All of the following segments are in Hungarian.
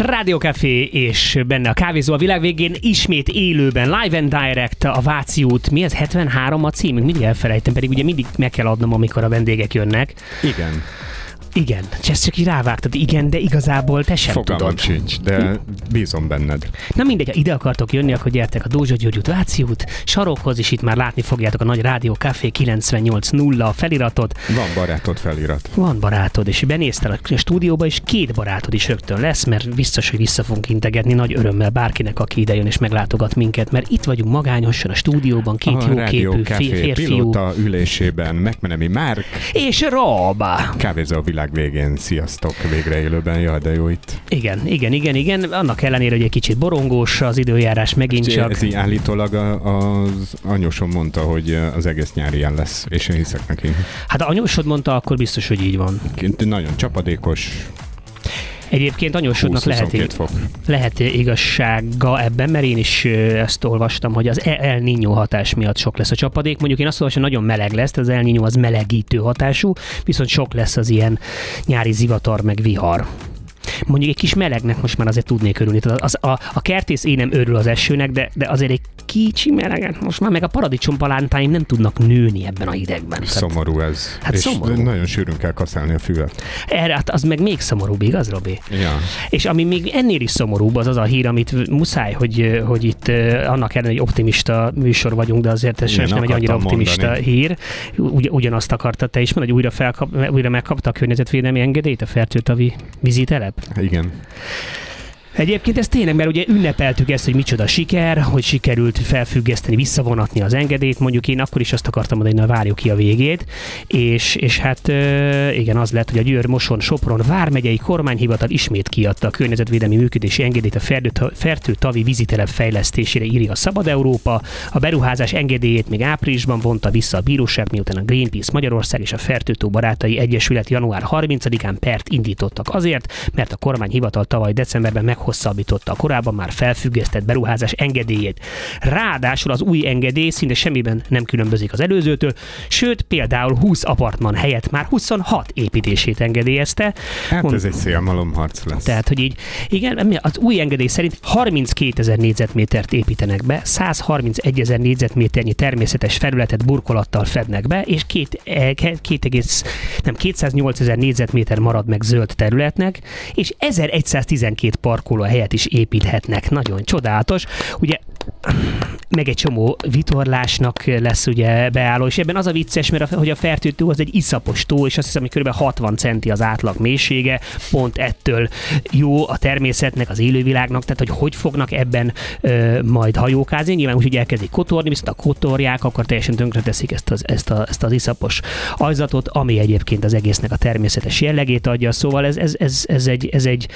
Rádiókafé és benne a kávézó a világ végén ismét élőben, live and direct a Váci út. Mi ez 73 a címünk? Mindig elfelejtem, pedig ugye mindig meg kell adnom, amikor a vendégek jönnek. Igen. Igen, és ezt csak így rávágtad, igen, de igazából te sem Fogalmam tudod. sincs, de bízom benned. Na mindegy, ha ide akartok jönni, akkor gyertek a Dózsa György út, Váci út, sarokhoz, és itt már látni fogjátok a nagy Rádió Café 980 a feliratot. Van barátod felirat. Van barátod, és benéztél a stúdióba, és két barátod is rögtön lesz, mert biztos, hogy vissza fogunk integetni nagy örömmel bárkinek, aki ide jön és meglátogat minket, mert itt vagyunk magányosan a stúdióban, két a Rádió jóképű Café fé- férfiú. pilóta ülésében Megmenemi Márk, És Rob! kávézó a világ végén. Sziasztok, végre élőben, jaj, de jó itt. Igen, igen, igen, igen. Annak ellenére, hogy egy kicsit borongós az időjárás megint csak. Ez így állítólag a- az anyósom mondta, hogy az egész nyári ilyen lesz, és én hiszek neki. Hát ha anyósod mondta, akkor biztos, hogy így van. Nagyon csapadékos, Egyébként anyósodnak lehet, 20-22 fok. lehet igazsága ebben, mert én is ezt olvastam, hogy az El Niño hatás miatt sok lesz a csapadék. Mondjuk én azt olvastam, hogy nagyon meleg lesz, az El Niño az melegítő hatású, viszont sok lesz az ilyen nyári zivatar meg vihar. Mondjuk egy kis melegnek most már azért tudnék örülni. Az, a, a kertész én nem örül az esőnek, de, de azért egy kicsi meleget. Most már meg a paradicsom palántáim nem tudnak nőni ebben a idegben. Tehát Szomorú ez. Hát és szomorú. nagyon sűrűn kell kaszálni a füvet. erre, hát az meg még szomorúbb, igaz, Robi? Ja. És ami még ennél is szomorúbb, az az a hír, amit muszáj, hogy, hogy itt annak ellenére, hogy optimista műsor vagyunk, de azért ez sajnos nem egy annyira optimista mondani. hír. Ugy, ugyanazt akarta te is mondani, hogy újra, felkap, újra megkapta a környezetvédelmi engedélyt a fertőtavi vízitelep? Igen. Egyébként ez tényleg, mert ugye ünnepeltük ezt, hogy micsoda siker, hogy sikerült felfüggeszteni, visszavonatni az engedélyt, mondjuk én akkor is azt akartam mondani, hogy na várjuk ki a végét, és, és hát igen, az lett, hogy a Győr, Moson, Sopron vármegyei kormányhivatal ismét kiadta a környezetvédelmi működési engedélyt a Fertő- Fertő-tavi vízitelep fejlesztésére, írja a Szabad Európa. A beruházás engedélyét még áprilisban vonta vissza a bíróság, miután a Greenpeace Magyarország és a Fertőtó Barátai Egyesület január 30-án pert indítottak azért, mert a kormányhivatal tavaly decemberben meghosszabbította a korábban már felfüggesztett beruházás engedélyét. Ráadásul az új engedély szinte semmiben nem különbözik az előzőtől, sőt például 20 apartman helyett már 26 építését engedélyezte. Hát Mond- ez egy szélmalomharc lesz. tehát, hogy így, igen, az új engedély szerint 32 ezer négyzetmétert építenek be, 131 ezer négyzetméternyi természetes felületet burkolattal fednek be, és két, ke- két egész, nem, 208 ezer négyzetméter marad meg zöld területnek, és 1112 parkoló helyet is építhetnek. Nagyon csodálatos. Ugye meg egy csomó vitorlásnak lesz ugye beálló, és ebben az a vicces, mert a, hogy a fertőtó az egy iszapos tó, és azt hiszem, hogy kb. 60 centi az átlag mélysége, pont ettől jó a természetnek, az élővilágnak, tehát hogy hogy fognak ebben ö, majd hajókázni, nyilván úgy, hogy elkezdik kotorni, viszont a kotorják, akkor teljesen tönkreteszik ezt az, ezt, a, ezt az iszapos ajzatot, ami egyébként az egésznek a természetes jellegét adja, szóval ez, ez, ez, ez egy, ez egy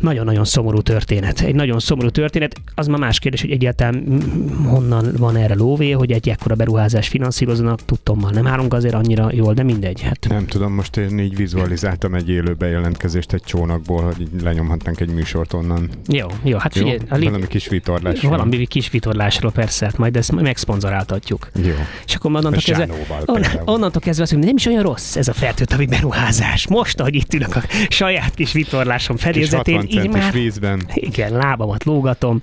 nagyon-nagyon szomorú történet. Egy nagyon szomorú történet. Az már más kérdés, hogy egyáltalán honnan van erre lóvé, hogy egy ekkora beruházás finanszíroznak, tudtommal nem állunk azért annyira jól, de mindegy. Hát Nem tudom, most én így vizualizáltam egy élő bejelentkezést egy csónakból, hogy így lenyomhatnánk egy műsort onnan. jó, jó, hát Jó? figyelj, a lé- Valami kis vitorlás. valami kis vitorlásról persze, hát majd ezt megszponzoráltatjuk. Jó. És akkor onnantól kezdve, on, onnantól kezdve azt mondom, nem is olyan rossz ez a fertőtavi beruházás. Most, ahogy itt ülök a saját kis vitorlásom fedélzetén, 60 így már vízben. igen, lábamat lógatom.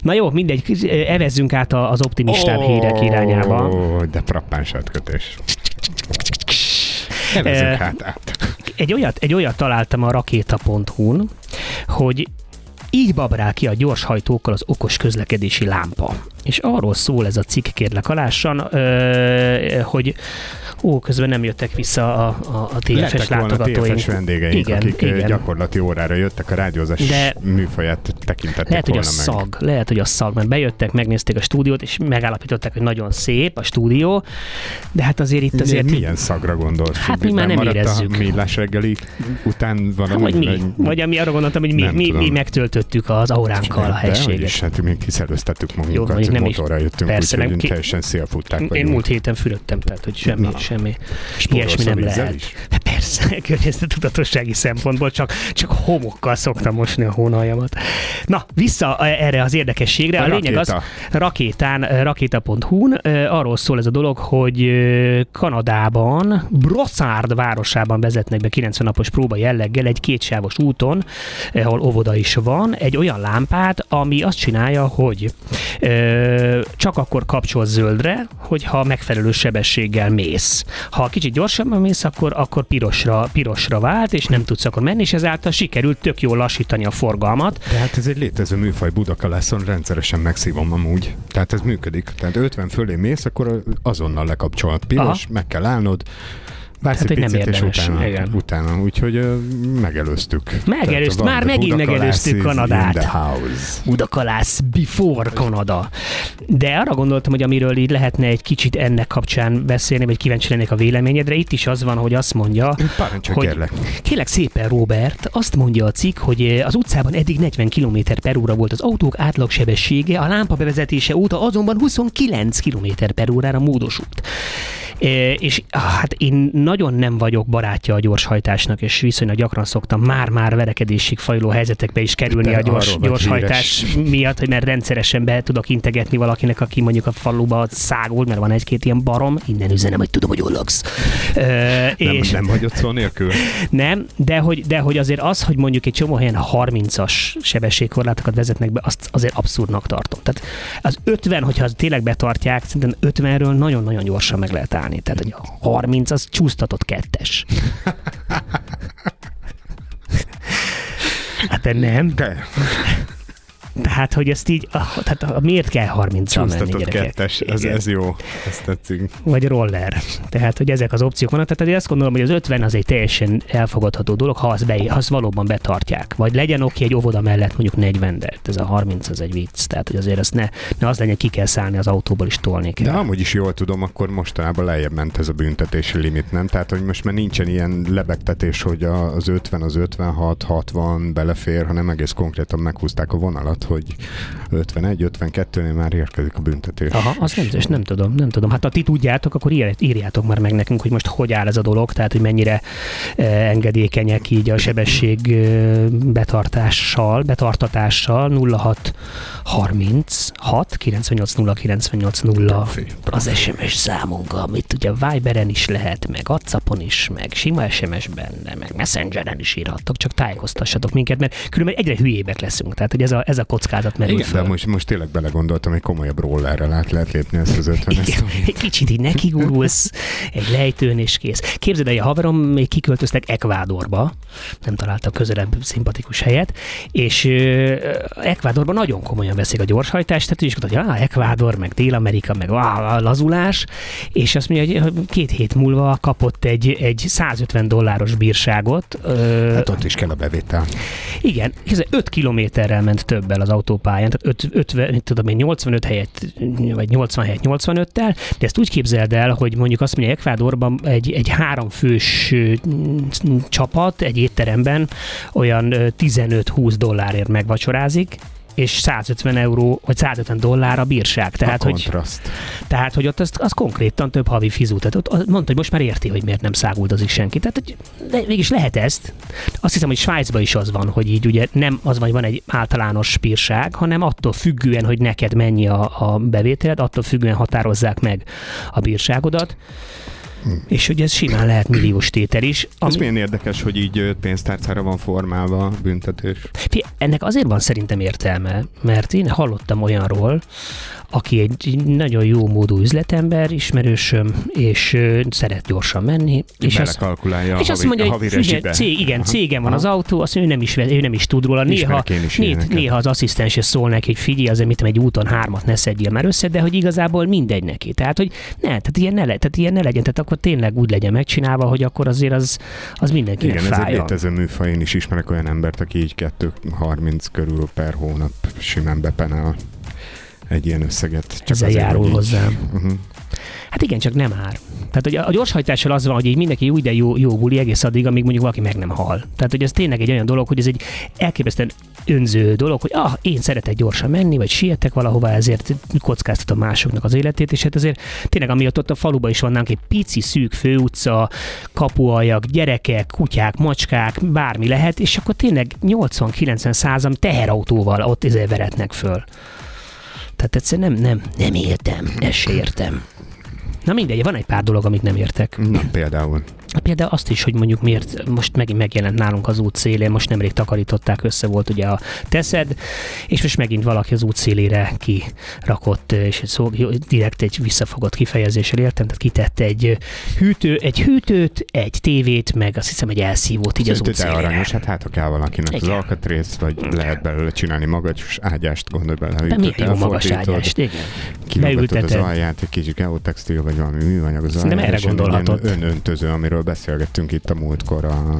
Na jó, mindegy, evezzünk át az optimistább hírek irányába. De frappáns átkötés. Nevezünk Eh, hát át. Egy olyat, egy olyat találtam a rakéta.hu-n, hogy így babrál ki a gyorshajtókkal az okos közlekedési lámpa. És arról szól ez a cikk, kérlek alássan, hogy ó, közben nem jöttek vissza a, a, a TFS Lettek volna látogatóink. TFS vendégeink, Igen, akik igen. igen. gyakorlati órára jöttek, a rádiózás De- műfaját tekintették Lehet, hogy a volna meg. szag, lehet, hogy a szag, mert bejöttek, megnézték a stúdiót, és megállapították, hogy nagyon szép a stúdió, de hát azért itt azért... Milyen szagra gondolsz? Hát mi már nem érezzük. A millás reggeli után valami... Vagy mi? Vagy ami arra gondoltam, hogy mi, mi, mi megtöltöttük az auránkkal a De, helységet. is, hát mi kiszerőztettük Jó, magunkat, mondjuk nem is- motorra jöttünk, persze, nem úgyhogy teljesen szélfutták Én múlt héten fürödtem, tehát hogy semmi. Semmi Spórolsz ilyesmi nem lehet. is? Hát Persze, környezettudatossági szempontból csak, csak homokkal szoktam mosni a hónaljamat. Na, vissza erre az érdekességre. A, a lényeg rakéta. az, rakétán, rakéta.hu-n arról szól ez a dolog, hogy Kanadában, Brossard városában vezetnek be 90 napos próba jelleggel egy kétsávos úton, ahol óvoda is van, egy olyan lámpát, ami azt csinálja, hogy ö, csak akkor kapcsol zöldre, hogyha megfelelő sebességgel mész. Ha kicsit gyorsabban mész, akkor, akkor pirosra, pirosra vált, és nem tudsz akkor menni, és ezáltal sikerült tök jól lassítani a forgalmat. De hát ez egy létező műfaj Budakalászon, rendszeresen megszívom amúgy. Tehát ez működik. Tehát 50 fölé mész, akkor azonnal lekapcsol. Piros, Aha. meg kell állnod, Vársz hát, egy picit, nem érdemes. és utána, igen. utána úgyhogy uh, megelőztük. Megelőztük, már megint megelőztük Kanadát. Budakalász before Kanada. De arra gondoltam, hogy amiről így lehetne egy kicsit ennek kapcsán beszélni, vagy kíváncsi lennék a véleményedre. Itt is az van, hogy azt mondja, Parancsolj, hogy kérlek. kérlek szépen, Robert, azt mondja a cikk, hogy az utcában eddig 40 km per óra volt az autók átlagsebessége, a lámpa bevezetése óta azonban 29 km per órára módosult. És hát én nagyon nem vagyok barátja a gyorshajtásnak, és viszonylag gyakran szoktam már-már verekedésig fajló helyzetekbe is kerülni De a gyors, gyorshajtás híres. miatt, hogy mert rendszeresen be tudok integetni valakinek, aki mondjuk a faluba szágul, mert van egy-két ilyen barom, innen üzenem, hogy tudom, hogy hol laksz. nem, és nem hagyott szó nélkül? Nem, de hogy, de hogy azért az, hogy mondjuk egy csomó helyen 30-as sebességkorlátokat vezetnek be, azt azért abszurdnak tartom. Tehát az 50, hogyha az tényleg betartják, szerintem 50-ről nagyon-nagyon gyorsan meg lehet állni csinálni. Tehát, hogy a 30 az csúsztatott kettes. hát de nem. De. Tehát, hogy ezt így, ah, tehát miért kell 30-al menni, gyerekek? kettes, ez, ez jó, ezt tetszik. Vagy roller. Tehát, hogy ezek az opciók vannak. Tehát én azt gondolom, hogy az 50 az egy teljesen elfogadható dolog, ha azt, be, ha azt valóban betartják. Vagy legyen oké egy óvoda mellett mondjuk 40, de ez a 30 az egy vicc. Tehát, hogy azért azt ne, ne az legyen, ki kell szállni az autóból is tolni kell. De amúgy is jól tudom, akkor mostanában lejjebb ment ez a büntetési limit, nem? Tehát, hogy most már nincsen ilyen lebegtetés, hogy az 50, az 56, 60 belefér, hanem egész konkrétan meghúzták a vonalat, hogy 51-52-nél már érkezik a büntetés. Aha, azt nem, és nem tudom, nem tudom. Hát ha ti tudjátok, akkor írjátok már meg nekünk, hogy most hogy áll ez a dolog, tehát hogy mennyire eh, engedékenyek így a sebesség eh, betartással, betartatással 06 36 98 0 98 0 az SMS számunk, amit ugye Viberen is lehet, meg WhatsAppon is, meg sima SMS-ben, meg Messengeren is írhattok, csak tájékoztassatok minket, mert különben egyre hülyébbek leszünk. Tehát, hogy ez a, ez a kockázat merül Igen, föl. de most, most tényleg belegondoltam, hogy komolyabb rollerrel át lehet lépni ezt az 50 Egy kicsit így nekigurulsz, egy lejtőn és kész. Képzeld el, a haverom még kiköltöztek Ekvádorba, nem találtak közelebb szimpatikus helyet, és Ekvádorban nagyon komolyan veszik a gyorshajtást, tehát is hogy ah, Ekvádor, meg Dél-Amerika, meg ah, lazulás, és azt mondja, hogy két hét múlva kapott egy, egy 150 dolláros bírságot. Hát ott is kell a bevétel. Igen, 5 kilométerrel ment többel az autópályán, tehát 5, 50, tudom én, 85 helyett, vagy 80 helyett 85-tel, de ezt úgy képzeld el, hogy mondjuk azt mondja, Ekvádorban egy, egy háromfős csapat egy étteremben olyan 15-20 dollárért megvacsorázik, és 150 euró, vagy 150 dollár a bírság. Tehát, a hogy, tehát, hogy ott az, az konkrétan több havi fizú. Tehát ott mondta, hogy most már érti, hogy miért nem száguldozik senki. Tehát, hogy de mégis lehet ezt. Azt hiszem, hogy Svájcban is az van, hogy így ugye nem az van, hogy van egy általános bírság, hanem attól függően, hogy neked mennyi a, a bevételed, attól függően határozzák meg a bírságodat. És hogy ez simán lehet milliós tétel is. Ami... Ez milyen érdekes, hogy így pénztárcára van formálva a büntetés. Fé, ennek azért van szerintem értelme, mert én hallottam olyanról, aki egy nagyon jó módú üzletember, ismerősöm, és szeret gyorsan menni. És azt, és havi, azt mondja, hogy figyelj, cég, igen, Aha. cégem van Aha. az autó, azt mondja, ő nem is, ő nem is tud róla. Néha, néha, néha az asszisztens szól neki, hogy figyelj, azért mit egy úton hármat ne szedjél már össze, de hogy igazából mindegy neki. Tehát, hogy ne, tehát ilyen ne, le, tehát ilyen ne legyen, tehát akkor tényleg úgy legyen megcsinálva, hogy akkor azért az, az mindenkinek Igen, fájja. ez egy létező műfaj, én is ismerek olyan embert, aki így 2-30 körül per hónap simán bepenel egy ilyen összeget. Csak Ezzel azért, járul hozzám. Uh-huh. Hát igen, csak nem ár. Tehát hogy a gyorshajtással az van, hogy így mindenki úgy, de jó, jó buli egész addig, amíg mondjuk valaki meg nem hal. Tehát, hogy ez tényleg egy olyan dolog, hogy ez egy elképesztően önző dolog, hogy ah, én szeretek gyorsan menni, vagy sietek valahova, ezért kockáztatom másoknak az életét, és hát azért tényleg amiatt ott a faluban is vannak egy pici, szűk főutca, kapuajak, gyerekek, kutyák, macskák, bármi lehet, és akkor tényleg 80-90 százam teherautóval ott ezzel veretnek föl. Tehát egyszerűen nem, nem, nem értem, ezt értem. Na mindegy, van egy pár dolog, amit nem értek. Na, például. Például azt is, hogy mondjuk miért most megint megjelent nálunk az út szélén, most nemrég takarították, össze volt ugye a teszed, és most megint valaki az út szélére kirakott, és szó, direkt egy visszafogott kifejezéssel értem, tehát kitette egy hűtő, egy hűtőt, egy tévét, meg azt hiszem egy elszívót így az út szélére. aranyos, hát hát kell valakinek igen. az alkatrész, vagy lehet belőle csinálni magas ágyást, gondolj bele. De milyen jó magas ágyást, igen. Az alját, egy kicsit geotextil, vagy valami műanyag az alját. erre gondolhatott. Ön, öntöző, amiről beszélgettünk itt a múltkor. A,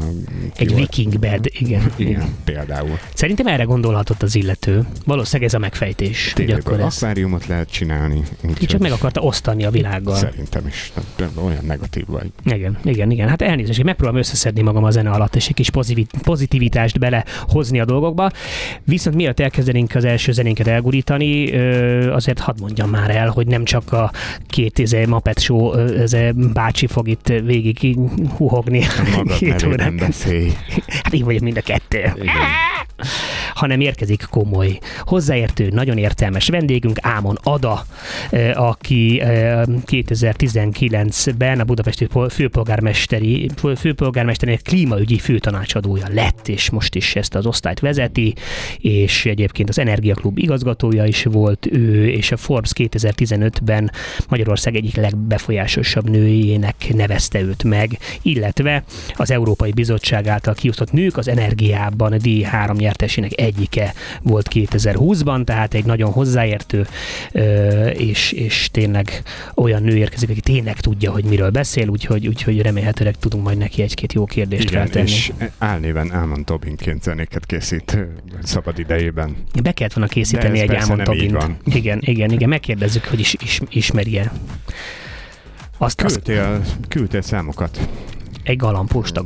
Egy volt? viking bed, igen. Igen, például. Szerintem erre gondolhatott az illető. Valószínűleg ez a megfejtés. Tényleg, akkor ez... akváriumot lehet csinálni. Úgy, csak meg akarta osztani a világgal. Szerintem is. Olyan negatív vagy. Igen, igen, igen. Hát elnézést, én megpróbálom összeszedni magam a zene alatt, és egy kis pozitivitást belehozni a dolgokba. Viszont miatt elkezdenénk az első zenénket elgurítani, azért hadd mondjam már el, hogy nem csak a két izé, Muppet Show ez bácsi fog itt végig huhogni. Magad nevében beszélj. Hát így vagyok mind a kettő. Igen. Hanem érkezik komoly, hozzáértő, nagyon értelmes vendégünk, Ámon Ada, aki 2019-ben a budapesti főpolgármesteri, főpolgármesteri klímaügyi főtanácsadója lett, és most is ezt az osztályt vezeti, és egyébként az Energiaklub igazgatója is volt ő, és a Forbes 2015-ben Magyarország egyik legbefolyásosabb nőjének nevezte őt meg, illetve az Európai Bizottság által kiusztott nők az energiában a D3 nyertesének egyike volt 2020-ban, tehát egy nagyon hozzáértő és, és tényleg olyan nő érkezik, aki tényleg tudja, hogy miről beszél, úgyhogy, úgyhogy remélhetőleg tudunk majd neki egy-két jó kérdést Igen, feltenni. és álnéven Álmon Tobinként zenéket készít szabad idejében. Be kellett volna készíteni egy Álmon Tobint. Igen, igen, igen, megkérdezzük, hogy is, is ismerje. Azt, küldtél, azt... küldtél számokat. Egy galamb, posta.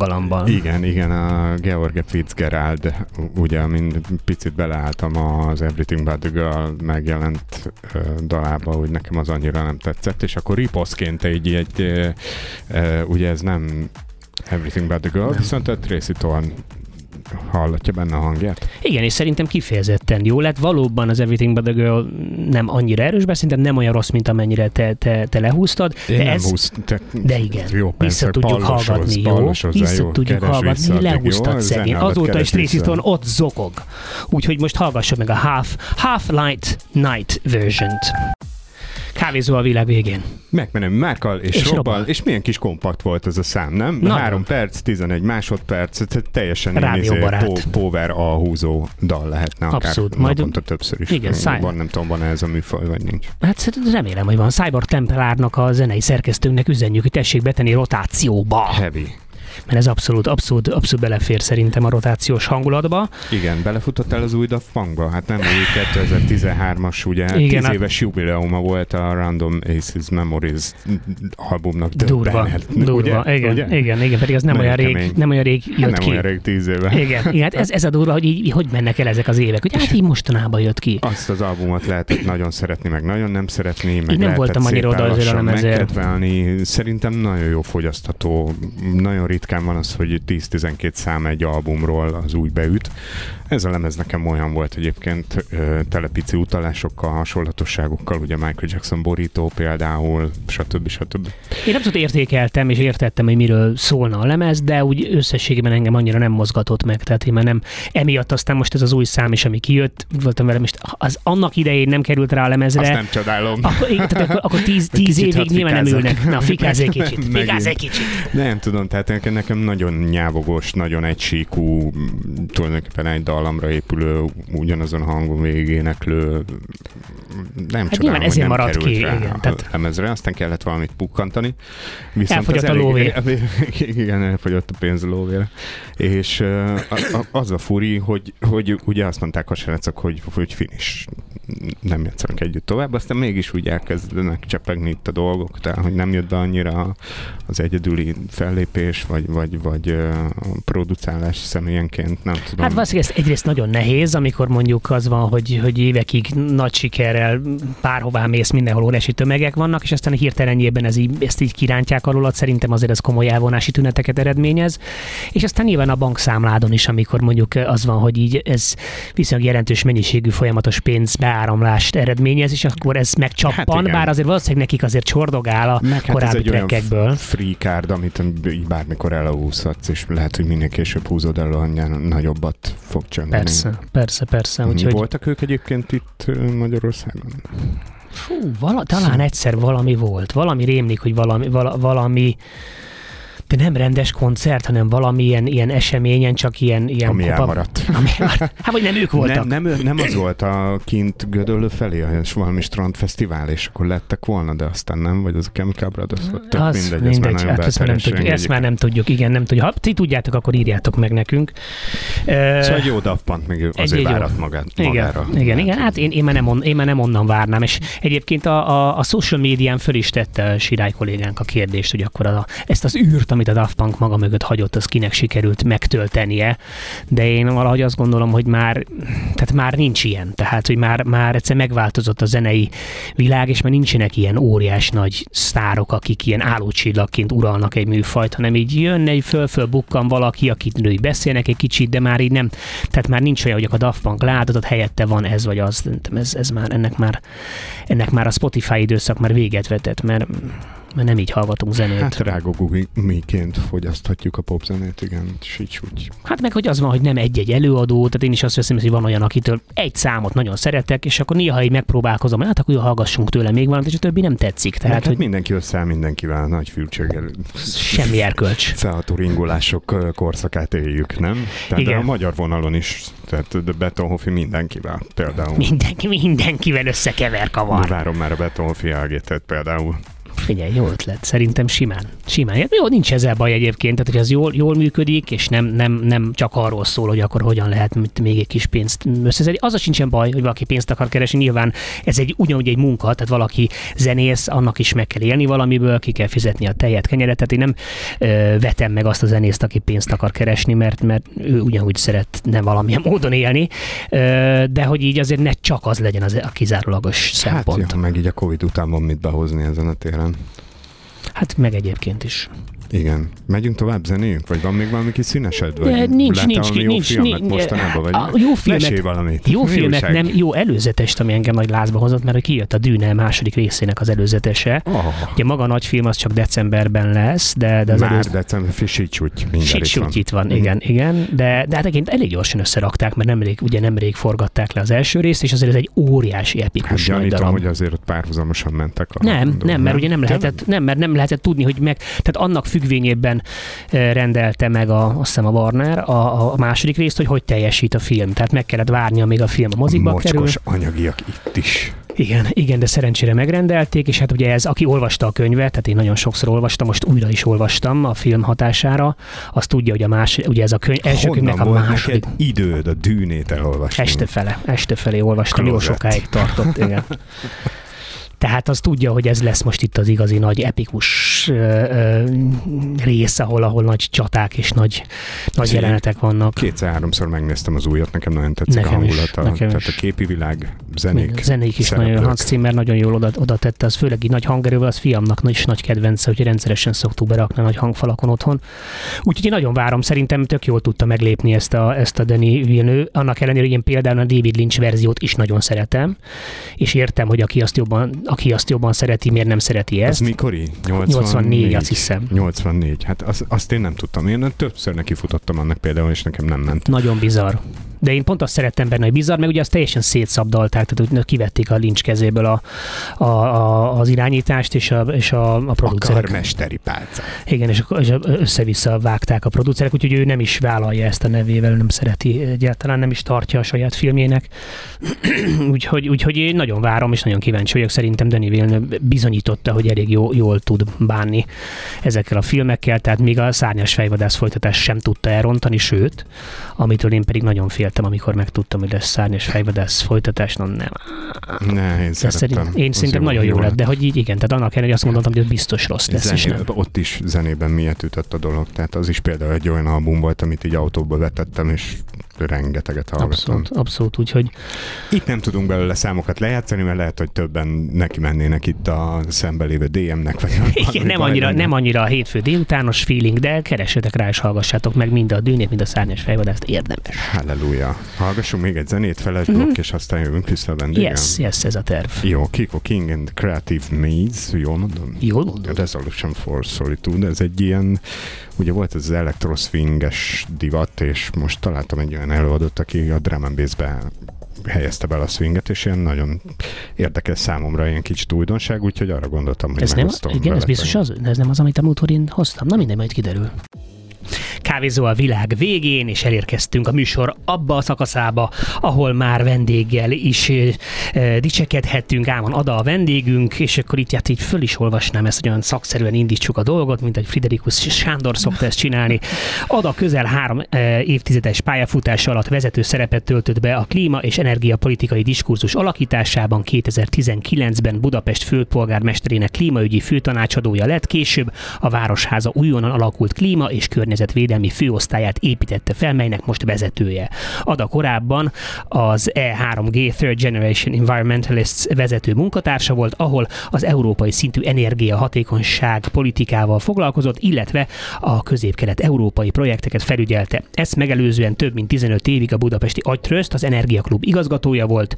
Igen, igen, a George Fitzgerald, ugye, mind picit beleálltam az Everything But The Girl megjelent uh, dalába, hogy nekem az annyira nem tetszett, és akkor riposzként egy, egy uh, uh, ugye ez nem Everything But The Girl, viszont a Tracy Thorn hallatja benne a hangját? Igen, és szerintem kifejezetten jó lett. Valóban az Everything But The Girl nem annyira erős, bár szerintem nem olyan rossz, mint amennyire te, te, te lehúztad. Én de nem ez, húz, te, de igen, jó, persze, vissza tudjuk hallgatni, jó? Vissza jó, tudjuk hallgatni, vissza, lehúztad jó, szegény. Azóta is Tracy ott zokog. Úgyhogy most hallgassuk meg a Half, Half Light Night version-t. Kávézó a világ végén. Megmenem Márkal és, és Robbal, Robbal, és milyen kis kompakt volt ez a szám, nem? Na, 3 perc, 11 másodperc, teljesen izé, power a húzó dal lehetne akár Abszolút. Majd naponta többször is. Igen, száj... Van, nem tudom, van ez a műfaj, vagy nincs. Hát remélem, hogy van. Cyborg Tempelárnak a zenei szerkesztőnknek üzenjük, hogy tessék betenni rotációba. Heavy mert ez abszolút, abszolút, abszolút belefér szerintem a rotációs hangulatba. Igen, belefutottál az új Daft Punkba? Hát nem új 2013-as, ugye, Igen, 10 hát- éves jubileuma volt a Random Aces Memories albumnak. Durva, Bennett, durva, ugye? igen, ugye? igen, igen, pedig az nem olyan, rég, nem olyan rég jött hát nem ki. Nem olyan rég, 10 éve. Igen, igen hát ez, ez a durva, hogy így, hogy mennek el ezek az évek, hogy hát így mostanában jött ki. Azt az albumot lehetett nagyon szeretni, meg nagyon nem szeretni, meg így nem voltam annyira oda azért a megkedvelni. Szerintem nagyon jó fogyasztható, nagyon ritkán van az, hogy 10-12 szám egy albumról az úgy beüt. Ez a lemez nekem olyan volt egyébként telepici utalásokkal, hasonlatosságokkal, ugye Michael Jackson borító például, stb. stb. Én abszolút értékeltem és értettem, hogy miről szólna a lemez, de úgy összességében engem annyira nem mozgatott meg, tehát én már nem, emiatt aztán most ez az új szám is, ami kijött, voltam velem, és az annak idején nem került rá a lemezre. Azt nem csodálom. Akkor, tehát akkor, akkor tíz, tíz évig nyilván nem ülnek. Na, fikáz egy kicsit, fikáz egy kicsit. Nem tudom, tehát nekem nagyon nyávogos, nagyon egysíkú, tulajdonképpen egy dal dallamra épülő, ugyanazon hangon végéneklő, nem hát csodálom, ezért nem maradt ki, rá igen, tehát... lemezre, aztán kellett valamit pukkantani. Viszont elfogyott a lóvé. Igen, elfogyott a pénz a lóvére. És az a furi, hogy, hogy ugye azt mondták a srácok, hogy, hogy finish nem játszanak együtt tovább, aztán mégis úgy elkezdenek csepegni itt a dolgok, tehát hogy nem jött be annyira az egyedüli fellépés, vagy, vagy, vagy a producálás személyenként, nem tudom. Hát valószínűleg ez egyrészt nagyon nehéz, amikor mondjuk az van, hogy, hogy évekig nagy sikerrel bárhová mész, mindenhol óriási tömegek vannak, és aztán hirtelenjében ez így, ezt így kirántják alól, szerintem azért ez komoly elvonási tüneteket eredményez. És aztán nyilván a bankszámládon is, amikor mondjuk az van, hogy így ez viszonylag jelentős mennyiségű folyamatos pénzbeáramlást eredményez, és akkor ez megcsappan, hát bár azért valószínűleg nekik azért csordogál a Meg hát korábbi ez egy olyan free card, amit bármikor elhúzhatsz, és lehet, hogy minél később húzod el, annál nagyobbat fog csöngeni. Persze, persze, persze. Úgyhogy... Voltak ők egyébként itt Magyarországon? Fú, vala, talán egyszer valami volt. Valami rémlik, hogy valami, vala, valami de nem rendes koncert, hanem valamilyen ilyen eseményen, csak ilyen... ilyen ami pop elmaradt. Ami, hát, vagy nem ők voltak. Nem, nem, nem az volt a kint Gödöllő felé, és valami strandfesztivál, és akkor lettek volna, de aztán nem, vagy az a Chemical Brothers, vagy tök az mindegy, mindegy, ez már hát ezt, már nem tudjuk, ezt már nem tudjuk, igen, nem tudjuk. Ha ti tudjátok, akkor írjátok meg nekünk. Szóval egy jó Daft Punk még azért egy, várat magát, magára. Igen, igen, igen, hát én, én, már nem on, én már nem onnan várnám, és egyébként a, a, a social médián föl is tette Sirály kollégánk a kérdést, hogy akkor a, ezt az űrt, amit a Daft Punk maga mögött hagyott, az kinek sikerült megtöltenie, de én valahogy azt gondolom, hogy már, tehát már nincs ilyen, tehát hogy már, már egyszer megváltozott a zenei világ, és már nincsenek ilyen óriás nagy sztárok, akik ilyen állócsillagként uralnak egy műfajt, hanem így jön egy föl-föl bukkan valaki, akit női beszélnek egy kicsit, de már így nem, tehát már nincs olyan, hogy a Daft Punk látott, helyette van ez vagy az, ez, ez már, ennek már, ennek már a Spotify időszak már véget vetett, mert mert nem így hallgatunk zenét. Hát rágogómiként fogyaszthatjuk a popzenét, igen, így úgy. Hát meg, hogy az van, hogy nem egy-egy előadó, tehát én is azt veszem, hogy van olyan, akitől egy számot nagyon szeretek, és akkor néha így megpróbálkozom, hát akkor hallgassunk tőle még valamit, és a többi nem tetszik. Tehát, hát, hogy mindenki összeáll mindenkivel, nagy fülcséggel. Semmi erkölcs. Felható ringolások korszakát éljük, nem? Tehát igen. a magyar vonalon is, tehát de Betonhofi mindenkivel például. Mindenki, mindenkivel összekever kavar. De várom már a Betonhofi elgétet például. Figyelj, jó ötlet. Szerintem simán. Simán. Jó, nincs ezzel baj egyébként, tehát hogy az jól, jól működik, és nem, nem, nem csak arról szól, hogy akkor hogyan lehet még egy kis pénzt összeszedni. Az a sincsen baj, hogy valaki pénzt akar keresni. Nyilván ez egy ugyanúgy egy munka, tehát valaki zenész, annak is meg kell élni valamiből, ki kell fizetni a tejet, kenyeret. Tehát én nem ö, vetem meg azt a zenészt, aki pénzt akar keresni, mert, mert ő ugyanúgy szeretne valamilyen módon élni, ö, de hogy így azért ne csak az legyen az a kizárólagos szempont. Hát, ja, meg így a Covid után van mit behozni ezen a téren. Hát meg egyébként is. Igen. Megyünk tovább zenéjünk? Vagy van még valami kis színesed? Vagy De nincs, nincs, jó nincs, filmet nincs, mostanában? Vagy a, jó filmet, valamit. Jó filmet, nem jó előzetest, ami engem nagy lázba hozott, mert kijött a Dűne második részének az előzetese. Oh. Ugye maga a nagy film az csak decemberben lesz, de, de az Már előzet... december, Sicsúgy, Sicsúgy itt van, igen, mm. igen, de, de hát egyébként elég gyorsan összerakták, mert nemrég, ugye nemrég forgatták le az első részt, és azért ez egy óriási epikus hát, nagy darab. hogy azért ott párhuzamosan mentek. A nem, nem, mert ugye nem lehetett, nem, mert nem lehetett tudni, hogy meg, tehát annak függ függvényében rendelte meg a, azt hiszem a Warner a, a második részt, hogy hogy teljesít a film. Tehát meg kellett várni, amíg a film a mozikba a kerül. anyagiak itt is. Igen, igen, de szerencsére megrendelték, és hát ugye ez, aki olvasta a könyvet, tehát én nagyon sokszor olvastam, most újra is olvastam a film hatására, azt tudja, hogy a más, ugye ez a könyv, első Honnan könyvnek a második. időd a dűnét elolvasni? Este fele, este felé olvastam, Klozet. jó sokáig tartott, igen. Tehát az tudja, hogy ez lesz most itt az igazi nagy epikus ö, ö, rész, ahol, ahol nagy csaták és nagy, nagy jelenetek vannak. Kétszer-háromszor megnéztem az újat, nekem nagyon tetszik nekem a hangulata. Nekem tehát is. a képi világ, zenék. A zenék is szereplők. nagyon, Hans Zimmer nagyon jól oda, oda tette, az főleg így nagy hangerővel, az fiamnak is nagy kedvence, hogy rendszeresen szoktuk berakni nagy hangfalakon otthon. Úgyhogy én nagyon várom, szerintem tök jól tudta meglépni ezt a, ezt a Danny Villeneuve, annak ellenére, hogy én például a David Lynch verziót is nagyon szeretem, és értem, hogy aki azt jobban aki azt jobban szereti, miért nem szereti ezt. Ez mikori? 84, 84 azt hiszem. 84, hát azt, azt én nem tudtam. Én többször neki futottam annak például, és nekem nem ment. Nagyon bizarr de én pont azt szerettem benne, hogy bizarr, meg ugye azt teljesen szétszabdalták, tehát hogy kivették a lincs kezéből a, a, a, az irányítást és a, és a, a producerek. A karmesteri pálca. Igen, és, és össze-vissza vágták a producerek, úgyhogy ő nem is vállalja ezt a nevével, nem szereti egyáltalán, nem is tartja a saját filmjének. úgyhogy, úgyhogy én nagyon várom, és nagyon kíváncsi vagyok. Szerintem Danny Villeneuve bizonyította, hogy elég jó, jól tud bánni ezekkel a filmekkel, tehát még a szárnyas fejvadász folytatás sem tudta elrontani, sőt, amitől én pedig nagyon fél féltem, amikor megtudtam, hogy lesz szárnyas fejvadász folytatás, no nem. Ne, én De szerint, én szerintem nagyon jó lett, de hogy így igen, tehát annak ellenére, azt mondtam, hogy biztos rossz lesz, és Zené, nem. ott is zenében miért ütött a dolog. Tehát az is például egy olyan album volt, amit így autóba vetettem, és rengeteget hallgattam. Abszolút, abszolút, úgyhogy Itt nem tudunk belőle számokat lejátszani, mert lehet, hogy többen neki mennének itt a szembe lévő DM-nek. Vagy igen, nem annyira, lenne. nem annyira a hétfő délutános feeling, de keressetek rá és hallgassátok meg mind a dűnét, mind a szárnyas fejvadászt, érdemes. Halleluja. Hallgassunk még egy zenét, feles Mhm. blokk, és aztán jövünk vissza a vendégem. Yes, yes, ez a terv. Jó, Kiko King and Creative Maze, jól mondom? Jól mondod? Resolution for Solitude, ez egy ilyen, ugye volt ez az elektroswinges divat, és most találtam egy olyan előadót, aki a drum and bass-be helyezte bele a swinget, és ilyen nagyon érdekes számomra, ilyen kicsit újdonság, úgyhogy arra gondoltam, hogy Ez nem, igen, ez biztos az, ez nem az, amit a múltkor én hoztam. Na minden, majd kiderül. Kávézó a világ végén, és elérkeztünk a műsor abba a szakaszába, ahol már vendéggel is e, dicsekedhettünk, ámon Ada a vendégünk, és akkor itt hát így föl is olvasnám ezt, hogy olyan szakszerűen indítsuk a dolgot, mint egy Friderikus Sándor szokta ezt csinálni. Ada közel három e, évtizedes pályafutása alatt vezető szerepet töltött be a klíma és energiapolitikai diskurzus alakításában 2019-ben Budapest főpolgármesterének klímaügyi főtanácsadója lett, később a Városháza újonnan alakult klíma és környezetvédelmi főosztályát építette fel, melynek most vezetője. Ada korábban az E3G Third Generation Environmentalists vezető munkatársa volt, ahol az európai szintű energiahatékonyság politikával foglalkozott, illetve a közép-kelet-európai projekteket felügyelte. Ezt megelőzően több mint 15 évig a budapesti Agytrözt, az Energiaklub igazgatója volt.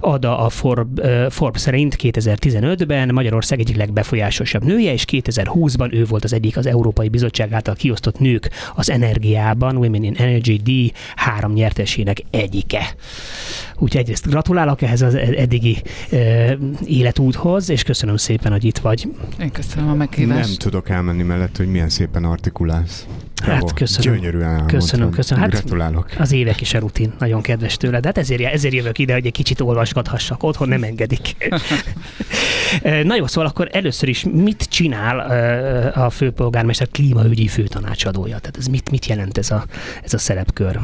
Ada a Forb, uh, Forbes szerint 2015-ben Magyarország egyik legbefolyásosabb nője, és 2020-ban ő volt az egyik az Európai Bizottság által kiosztott nők az energiában, Women in Energy díj három nyertesének egyike. Úgyhogy egyrészt gratulálok ehhez az eddigi uh, életúthoz, és köszönöm szépen, hogy itt vagy. Én köszönöm a meghívást. Nem tudok elmenni mellett, hogy milyen szépen artikulálsz. Hát köszönöm. Gyönyörűen. Köszönöm, köszönöm. Hát- Gratulálok. Az évek is a rutin, nagyon kedves tőled. Hát ezért, ezért jövök ide, hogy egy kicsit olvasgathassak. Otthon nem engedik. Na jó, szóval akkor először is mit csinál a főpolgármester klímaügyi főtanácsadója? Tehát ez mit, mit jelent ez a, ez a szerepkör?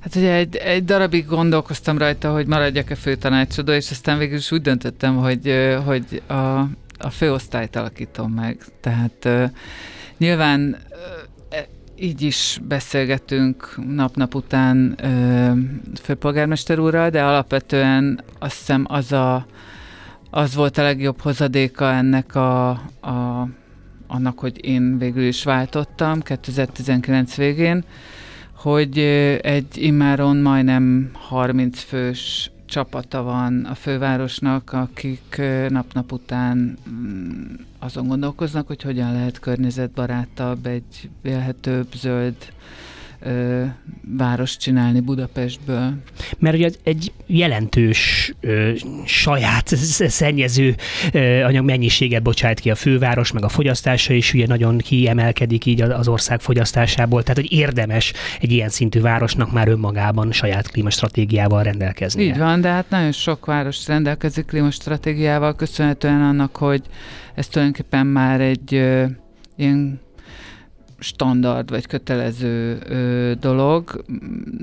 Hát ugye egy, egy darabig gondolkoztam rajta, hogy maradjak-e főtanácsadó, és aztán végül is úgy döntöttem, hogy, hogy a, a főosztályt alakítom meg. Tehát nyilván így is beszélgetünk nap-nap után ö, főpolgármester úrral, de alapvetően azt hiszem az, a, az volt a legjobb hozadéka ennek a, a annak, hogy én végül is váltottam 2019 végén, hogy egy immáron majdnem 30 fős csapata van a fővárosnak, akik nap-nap után mm, azon gondolkoznak, hogy hogyan lehet környezetbarátabb, egy élhetőbb, zöld ö, város csinálni Budapestből. Mert ugye egy jelentős ö, saját sz- szennyező ö, anyag mennyiséget bocsájt ki a főváros, meg a fogyasztása is ugye nagyon kiemelkedik így az ország fogyasztásából, tehát hogy érdemes egy ilyen szintű városnak már önmagában saját klímastratégiával rendelkezni. Így van, de hát nagyon sok város rendelkezik klímastratégiával, köszönhetően annak, hogy ez tulajdonképpen már egy ö, ilyen standard vagy kötelező ö, dolog,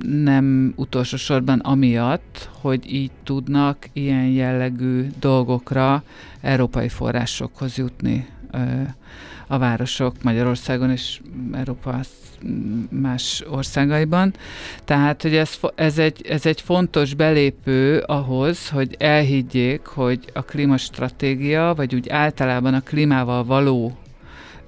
nem utolsó sorban amiatt, hogy így tudnak ilyen jellegű dolgokra európai forrásokhoz jutni ö, a városok Magyarországon és Európa más országaiban. Tehát, hogy ez, ez, egy, ez egy fontos belépő ahhoz, hogy elhiggyék, hogy a klímastratégia, vagy úgy általában a klímával való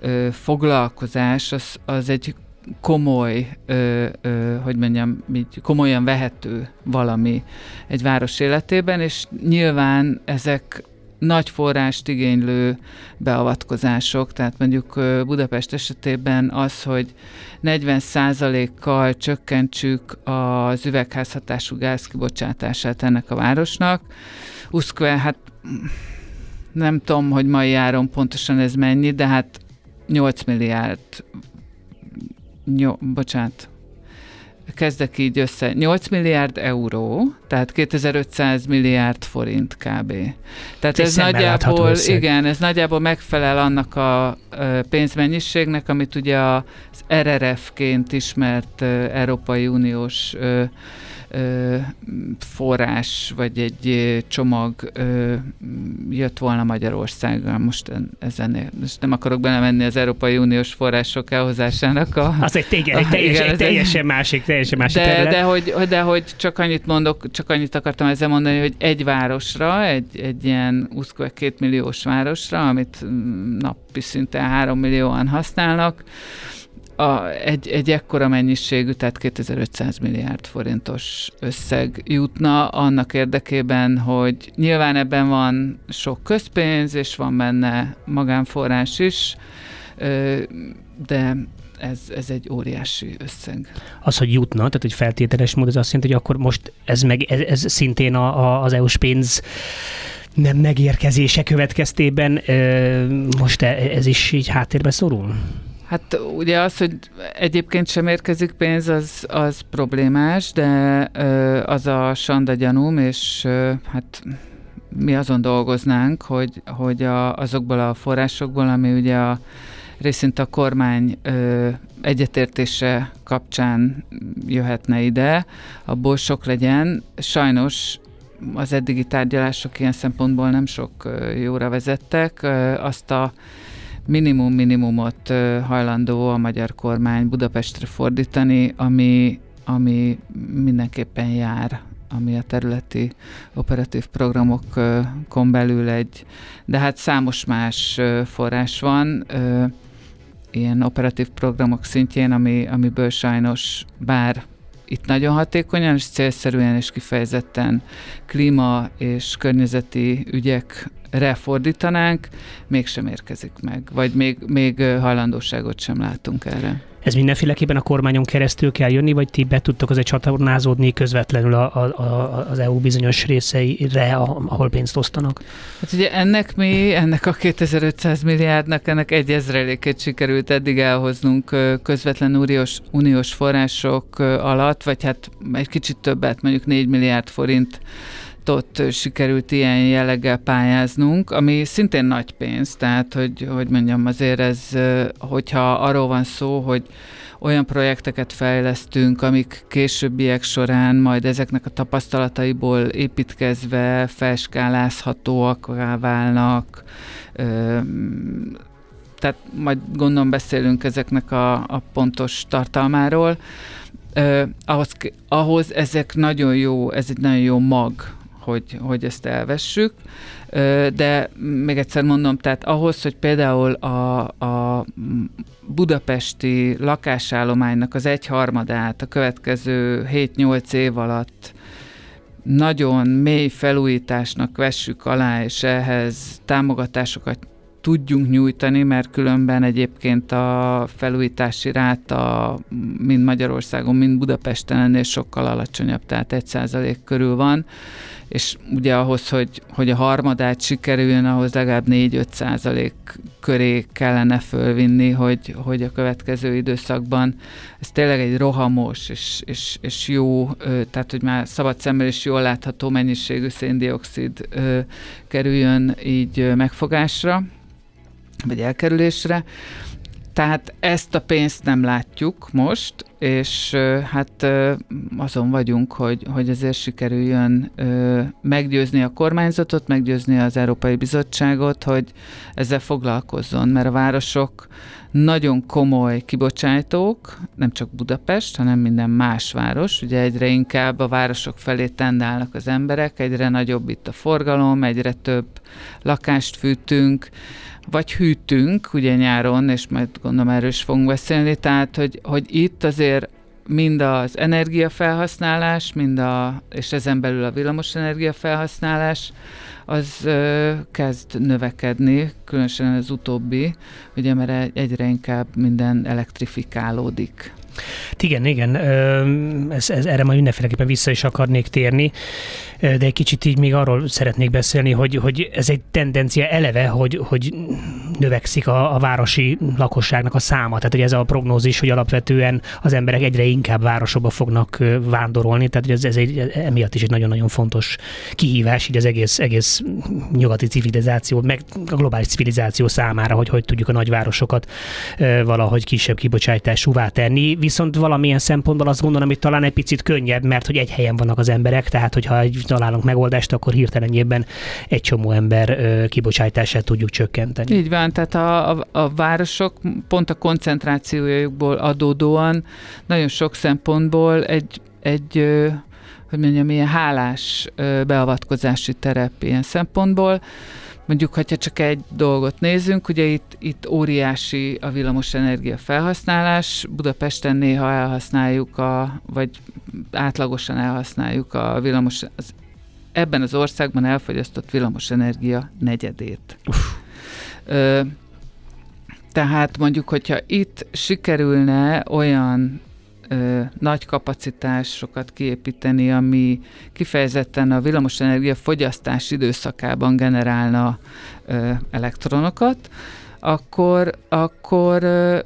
ö, foglalkozás, az, az egy komoly, ö, ö, hogy mondjam, így komolyan vehető valami egy város életében, és nyilván ezek nagy forrást igénylő beavatkozások, tehát mondjuk Budapest esetében az, hogy 40%-kal csökkentsük az üvegházhatású gáz kibocsátását ennek a városnak. Uszkve, hát mm, nem tudom, hogy mai áron pontosan ez mennyi, de hát 8 milliárd, nyol, bocsánat, kezdek így össze, 8 milliárd euró, tehát 2500 milliárd forint kb. Tehát ez, ez nagyjából, összeg. igen, ez nagyjából megfelel annak a pénzmennyiségnek, amit ugye az RRF-ként ismert Európai Uniós ö, forrás, vagy egy csomag ö, jött volna Magyarországra. Most ezen most nem akarok belemenni az Európai Uniós források elhozásának a... Az egy, tége, egy, teljesen, igen, egy teljesen másik, teljesen másik de, terület. De hogy, de hogy csak annyit mondok, csak annyit akartam ezzel mondani, hogy egy városra, egy, egy ilyen 20 két milliós városra, amit napi szinten három millióan használnak, a, egy, egy ekkora mennyiségű, tehát 2500 milliárd forintos összeg jutna annak érdekében, hogy nyilván ebben van sok közpénz, és van benne magánforrás is, de ez, ez egy óriási összeg. Az, hogy jutna, tehát hogy feltételes mód, ez azt jelenti, hogy akkor most ez, meg, ez, ez szintén a, a, az EU-s pénz nem megérkezése következtében most e, ez is így háttérbe szorul? Hát ugye az, hogy egyébként sem érkezik pénz, az, az problémás, de az a sanda gyanúm, és hát mi azon dolgoznánk, hogy, hogy a, azokból a forrásokból, ami ugye a részint a kormány ö, egyetértése kapcsán jöhetne ide, abból sok legyen. Sajnos az eddigi tárgyalások ilyen szempontból nem sok jóra vezettek. Azt a minimum minimumot hajlandó a magyar kormány Budapestre fordítani, ami, ami mindenképpen jár ami a területi operatív programokon belül egy, de hát számos más forrás van, ilyen operatív programok szintjén, ami, amiből sajnos bár itt nagyon hatékonyan és célszerűen és kifejezetten klíma és környezeti ügyek refordítanánk, mégsem érkezik meg, vagy még, még hajlandóságot sem látunk erre. Ez mindenféleképpen a kormányon keresztül kell jönni, vagy ti be tudtok azért csatornázódni közvetlenül a, a, a, az EU bizonyos részeire, ahol pénzt osztanak? Hát ugye ennek mi, ennek a 2500 milliárdnak, ennek egy ezrelékét sikerült eddig elhoznunk közvetlen uniós, uniós források alatt, vagy hát egy kicsit többet, mondjuk 4 milliárd forint ott sikerült ilyen jelleggel pályáznunk, ami szintén nagy pénz, tehát hogy, hogy mondjam, azért ez, hogyha arról van szó, hogy olyan projekteket fejlesztünk, amik későbbiek során majd ezeknek a tapasztalataiból építkezve felskálázhatóak válnak, tehát majd gondolom beszélünk ezeknek a, a pontos tartalmáról. ahhoz, ahhoz ezek nagyon jó, ez egy nagyon jó mag hogy, hogy ezt elvessük. De még egyszer mondom, tehát ahhoz, hogy például a, a budapesti lakásállománynak az egyharmadát a következő 7-8 év alatt nagyon mély felújításnak vessük alá, és ehhez támogatásokat tudjunk nyújtani, mert különben egyébként a felújítási ráta mind Magyarországon, mind Budapesten ennél sokkal alacsonyabb, tehát egy százalék körül van, és ugye ahhoz, hogy, hogy a harmadát sikerüljön, ahhoz legalább 4-5 százalék köré kellene fölvinni, hogy, hogy a következő időszakban ez tényleg egy rohamos és, és, és jó, tehát hogy már szabad szemmel is jól látható mennyiségű széndiokszid kerüljön így megfogásra, vagy elkerülésre. Tehát ezt a pénzt nem látjuk most, és hát azon vagyunk, hogy, hogy ezért sikerüljön meggyőzni a kormányzatot, meggyőzni az Európai Bizottságot, hogy ezzel foglalkozzon, mert a városok nagyon komoly kibocsátók, nem csak Budapest, hanem minden más város. Ugye egyre inkább a városok felé tendálnak az emberek, egyre nagyobb itt a forgalom, egyre több lakást fűtünk, vagy hűtünk, ugye nyáron, és majd gondolom erről is fogunk beszélni, tehát, hogy, hogy itt azért mind az energiafelhasználás, mind a, és ezen belül a villamos energiafelhasználás, az ö, kezd növekedni, különösen az utóbbi, ugye mert egyre inkább minden elektrifikálódik. Igen, igen, ez, ez, erre majd mindenféleképpen vissza is akarnék térni, de egy kicsit így még arról szeretnék beszélni, hogy, hogy ez egy tendencia eleve, hogy, hogy növekszik a, a városi lakosságnak a száma. Tehát hogy ez a prognózis, hogy alapvetően az emberek egyre inkább városokba fognak vándorolni, tehát hogy ez, ez egy, emiatt is egy nagyon-nagyon fontos kihívás így az egész, egész nyugati civilizáció, meg a globális civilizáció számára, hogy hogy tudjuk a nagyvárosokat valahogy kisebb kibocsátásúvá tenni. Viszont valamilyen szempontból azt gondolom, hogy talán egy picit könnyebb, mert hogy egy helyen vannak az emberek, tehát hogyha egy találunk megoldást, akkor hirtelenjében egy csomó ember kibocsátását tudjuk csökkenteni. Így van, tehát a, a, a városok pont a koncentrációjukból adódóan nagyon sok szempontból egy, egy hogy mondjam, ilyen hálás beavatkozási terep ilyen szempontból. Mondjuk, hogyha csak egy dolgot nézünk, ugye itt, itt óriási a villamosenergia felhasználás, Budapesten néha elhasználjuk, a, vagy átlagosan elhasználjuk a villamos, az, ebben az országban elfogyasztott villamosenergia negyedét. Ö, tehát mondjuk, hogyha itt sikerülne olyan ö, nagy kapacitásokat kiépíteni, ami kifejezetten a villamosenergia fogyasztás időszakában generálna ö, elektronokat, akkor, akkor ö,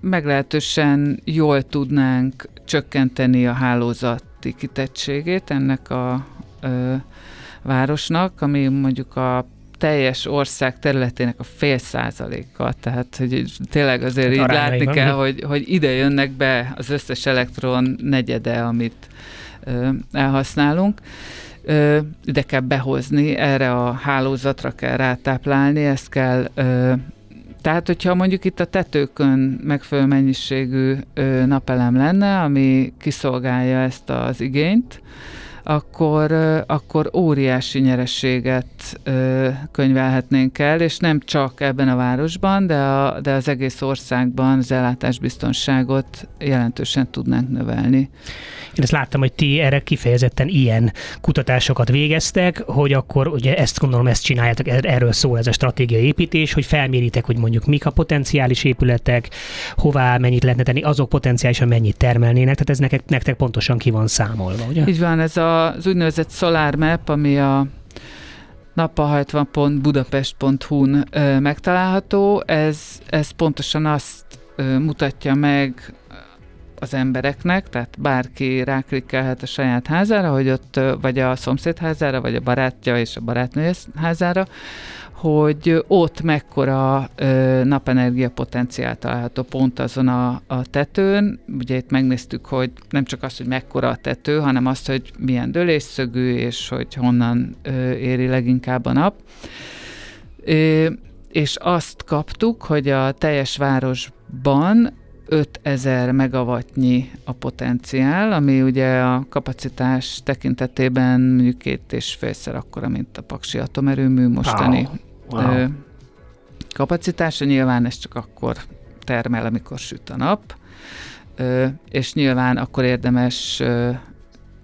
meglehetősen jól tudnánk csökkenteni a hálózati kitettségét ennek a ö, városnak, ami mondjuk a teljes ország területének a fél százaléka, tehát hogy tényleg azért hát így látni kell, hogy, hogy ide jönnek be az összes elektron negyede, amit ö, elhasználunk. Ö, ide kell behozni, erre a hálózatra kell rátáplálni, ezt kell ö, tehát, hogyha mondjuk itt a tetőkön megfelelő mennyiségű ö, napelem lenne, ami kiszolgálja ezt az igényt, akkor, akkor óriási nyerességet könyvelhetnénk el, és nem csak ebben a városban, de, a, de az egész országban az ellátásbiztonságot jelentősen tudnánk növelni. Én ezt láttam, hogy ti erre kifejezetten ilyen kutatásokat végeztek, hogy akkor ugye ezt gondolom, ezt csináljátok, er-, erről szól ez a stratégiai építés, hogy felméritek, hogy mondjuk mik a potenciális épületek, hová mennyit lehetne tenni, azok potenciálisan mennyit termelnének, tehát ez nektek, nektek pontosan ki van számolva, ugye? Így van, ez az úgynevezett Solar Map, ami a nappal60.budapest.hu-n megtalálható, ez, ez pontosan azt mutatja meg az embereknek, tehát bárki ráklikkelhet a saját házára, hogy ott, vagy a szomszéd házára, vagy a barátja és a barátnő házára, hogy ott mekkora ö, napenergia potenciál található pont azon a, a tetőn. Ugye itt megnéztük, hogy nem csak az, hogy mekkora a tető, hanem azt, hogy milyen dölésszögű, és hogy honnan ö, éri leginkább a nap. Ö, és azt kaptuk, hogy a teljes városban 5000 megawattnyi a potenciál, ami ugye a kapacitás tekintetében mondjuk két és félszer akkora, mint a Paksi atomerőmű mostani wow. Kapacitása. Nyilván ez csak akkor termel, amikor süt a nap, és nyilván akkor érdemes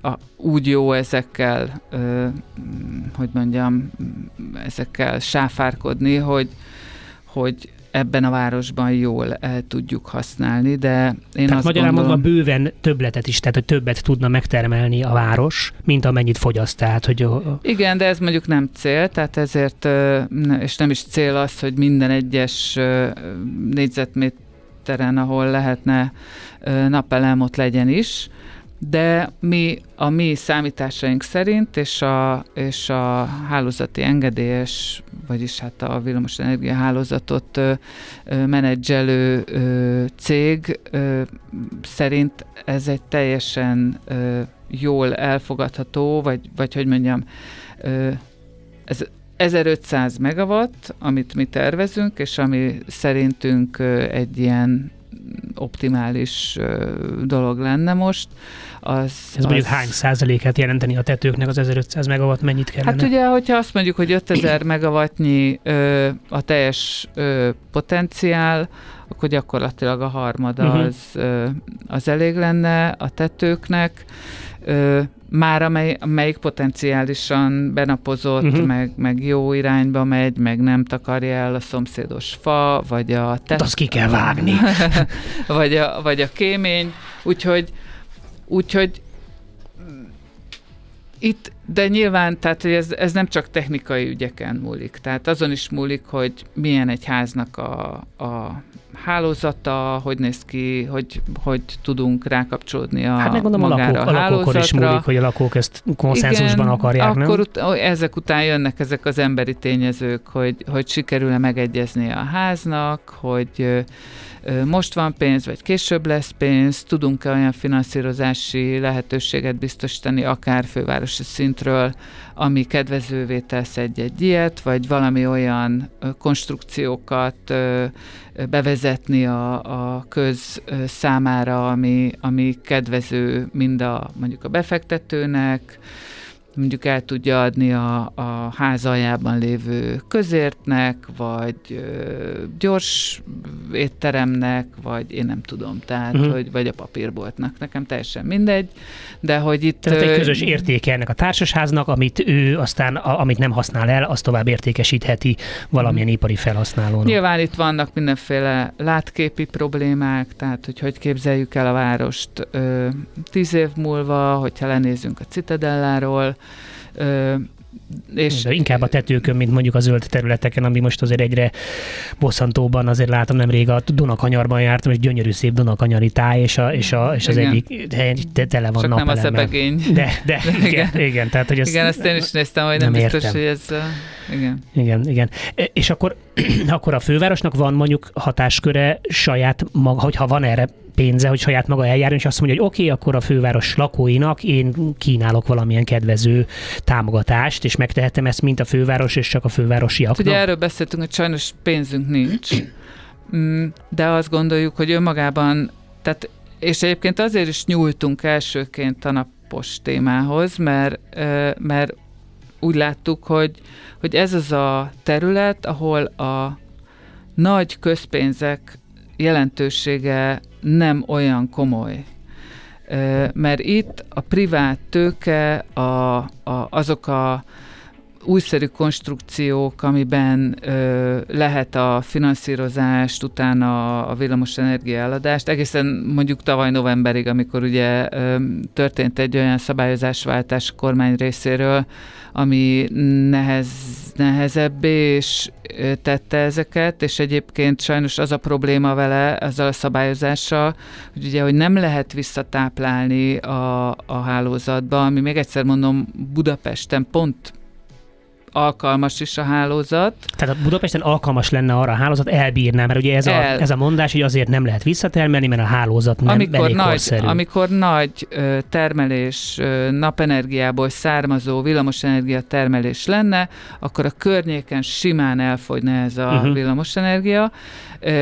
a, úgy jó ezekkel, hogy mondjam, ezekkel sáfárkodni, hogy, hogy ebben a városban jól el tudjuk használni, de én tehát azt magyarán gondolom... mondva bőven többletet is, tehát hogy többet tudna megtermelni a város, mint amennyit fogyaszt. Tehát, hogy... Igen, de ez mondjuk nem cél, tehát ezért, és nem is cél az, hogy minden egyes négyzetméteren, ahol lehetne napelem, ott legyen is, de mi a mi számításaink szerint, és a, és a hálózati engedélyes, vagyis hát a villamosenergia hálózatot ö, ö, menedzselő cég ö, szerint ez egy teljesen ö, jól elfogadható, vagy, vagy hogy mondjam, ö, ez 1500 megawatt, amit mi tervezünk, és ami szerintünk egy ilyen optimális dolog lenne most. Az, Ez az... mondjuk hány százalékát jelenteni a tetőknek az 1500 megawatt, mennyit kellene? Hát ugye, hogyha azt mondjuk, hogy 5000 megawattnyi ö, a teljes ö, potenciál, akkor gyakorlatilag a harmada uh-huh. az, ö, az elég lenne a tetőknek. Ö, már amely, amelyik potenciálisan benapozott, uh-huh. meg, meg jó irányba megy, meg nem takarja el a szomszédos fa, vagy a... Te- azt ki kell vágni. vagy, a, vagy a kémény. Úgyhogy, úgyhogy itt, de nyilván, tehát hogy ez, ez nem csak technikai ügyeken múlik, tehát azon is múlik, hogy milyen egy háznak a, a hálózata, hogy néz ki, hogy, hogy tudunk rákapcsolódni a Hát meg mondom, a, lakók, a, a lakókon is múlik, hogy a lakók ezt konszenzusban Igen, akarják, akkor nem? Ut- ezek után jönnek ezek az emberi tényezők, hogy, hogy sikerül-e megegyezni a háznak, hogy most van pénz, vagy később lesz pénz, tudunk-e olyan finanszírozási lehetőséget biztosítani, akár fővárosi szintről, ami kedvezővé tesz egy-egy ilyet, vagy valami olyan konstrukciókat bevezetni a, a köz számára, ami, ami kedvező mind a mondjuk a befektetőnek, mondjuk el tudja adni a, a ház aljában lévő közértnek, vagy ö, gyors étteremnek, vagy én nem tudom, tehát, uh-huh. hogy, vagy a papírboltnak, nekem teljesen mindegy, de hogy itt... Tehát egy közös értéke ennek a társasháznak, amit ő aztán, a, amit nem használ el, azt tovább értékesítheti valamilyen uh-huh. ipari felhasználónak. Nyilván itt vannak mindenféle látképi problémák, tehát hogy hogy képzeljük el a várost ö, tíz év múlva, hogyha lenézünk a Citadelláról, Uh, és De inkább a tetőkön, mint mondjuk a zöld területeken, ami most azért egyre bosszantóban, azért látom nemrég a Dunakanyarban jártam, és gyönyörű szép Dunakanyari táj, és, a, és, a, és az igen. egyik hely tele van Csak nem a szebegény. De, de, igen, igen, igen, tehát hogy ezt, igen, ezt én is néztem, hogy nem, nem biztos, értem. hogy ez... Igen. Igen, igen. E, és akkor, akkor a fővárosnak van mondjuk hatásköre saját maga, hogyha van erre pénze, hogy saját maga eljárjon, és azt mondja, hogy oké, okay, akkor a főváros lakóinak én kínálok valamilyen kedvező támogatást, és megtehetem ezt, mint a főváros, és csak a fővárosiaknak. Ugye erről beszéltünk, hogy sajnos pénzünk nincs, mm, de azt gondoljuk, hogy önmagában, tehát, és egyébként azért is nyúltunk elsőként a napos témához, mert, mert úgy láttuk, hogy, hogy ez az a terület, ahol a nagy közpénzek jelentősége nem olyan komoly. Mert itt a privát tőke, a, a, azok a újszerű konstrukciók, amiben ö, lehet a finanszírozást, utána a villamosenergia eladást, egészen mondjuk tavaly novemberig, amikor ugye ö, történt egy olyan szabályozásváltás kormány részéről, ami nehez, nehezebbé és tette ezeket, és egyébként sajnos az a probléma vele, ezzel a szabályozással, hogy ugye, hogy nem lehet visszatáplálni a, a hálózatba, ami még egyszer mondom, Budapesten pont alkalmas is a hálózat. Tehát a Budapesten alkalmas lenne arra a hálózat, elbírná, mert ugye ez, El. a, ez a mondás, hogy azért nem lehet visszatermelni, mert a hálózat nem amikor elég nagy, korszerű. Amikor nagy termelés, napenergiából származó villamosenergia termelés lenne, akkor a környéken simán elfogyna ez a uh-huh. villamosenergia.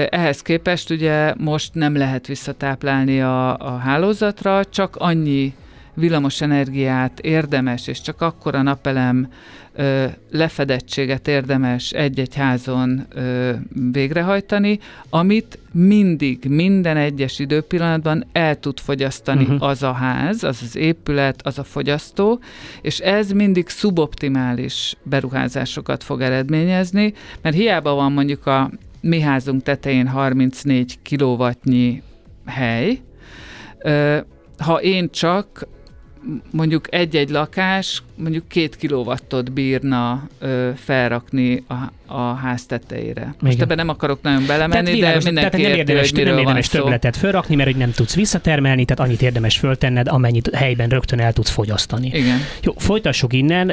Ehhez képest ugye most nem lehet visszatáplálni a, a hálózatra, csak annyi villamos energiát érdemes, és csak akkor a napelem ö, lefedettséget érdemes egy-egy házon ö, végrehajtani, amit mindig, minden egyes időpillanatban el tud fogyasztani uh-huh. az a ház, az az épület, az a fogyasztó, és ez mindig szuboptimális beruházásokat fog eredményezni, mert hiába van mondjuk a mi házunk tetején 34 kilowattnyi hely, ha én csak mondjuk egy-egy lakás mondjuk két kilowattot bírna ö, felrakni a, a ház tetejére. Most ebben nem akarok nagyon belemenni, világos, de mindenki tehát nem érdemes, érti, hogy nem érdemes többletet felrakni, mert hogy nem tudsz visszatermelni, tehát annyit érdemes föltenned, amennyit helyben rögtön el tudsz fogyasztani. Igen. Jó, folytassuk innen,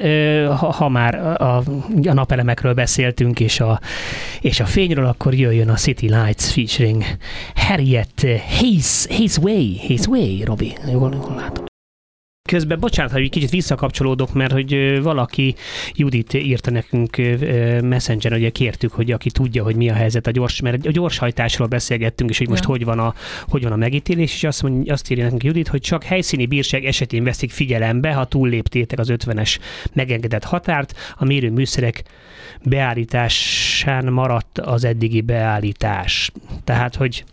ha, ha már a, a napelemekről beszéltünk, és a, és a fényről, akkor jöjjön a City Lights featuring Harriet Hayes, Hayes Way, Hayes Way, Robi, jól, jól látom. Közben, bocsánat, hogy kicsit visszakapcsolódok, mert hogy valaki, Judit írta nekünk Messenger, ugye kértük, hogy aki tudja, hogy mi a helyzet a gyors, mert a gyorshajtásról beszélgettünk, és hogy most ja. hogy, van a, hogy van a megítélés, és azt, mondja, azt írja nekünk Judit, hogy csak helyszíni bírság esetén veszik figyelembe, ha túlléptétek az 50-es megengedett határt, a mérőműszerek beállításán maradt az eddigi beállítás. Tehát, hogy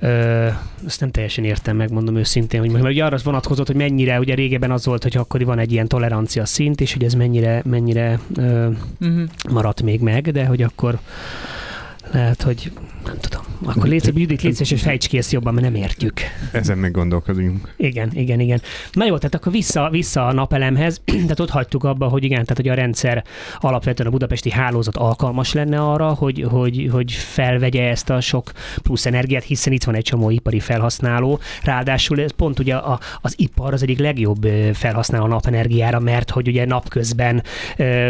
Ö, ezt nem teljesen értem, megmondom őszintén, hogy ugye arra vonatkozott, hogy mennyire, ugye régebben az volt, hogy akkor van egy ilyen tolerancia szint, és hogy ez mennyire, mennyire ö, uh-huh. maradt még meg, de hogy akkor lehet, hogy nem tudom. Akkor légy Judit, légy és fejts ki ezt jobban, mert nem értjük. Ezen még gondolkodjunk. Igen, igen, igen. Na jó, tehát akkor vissza, vissza a napelemhez, tehát ott hagytuk abba, hogy igen, tehát hogy a rendszer alapvetően a budapesti hálózat alkalmas lenne arra, hogy, hogy, hogy felvegye ezt a sok plusz energiát, hiszen itt van egy csomó ipari felhasználó. Ráadásul ez pont ugye a, az ipar az egyik legjobb felhasználó a napenergiára, mert hogy ugye napközben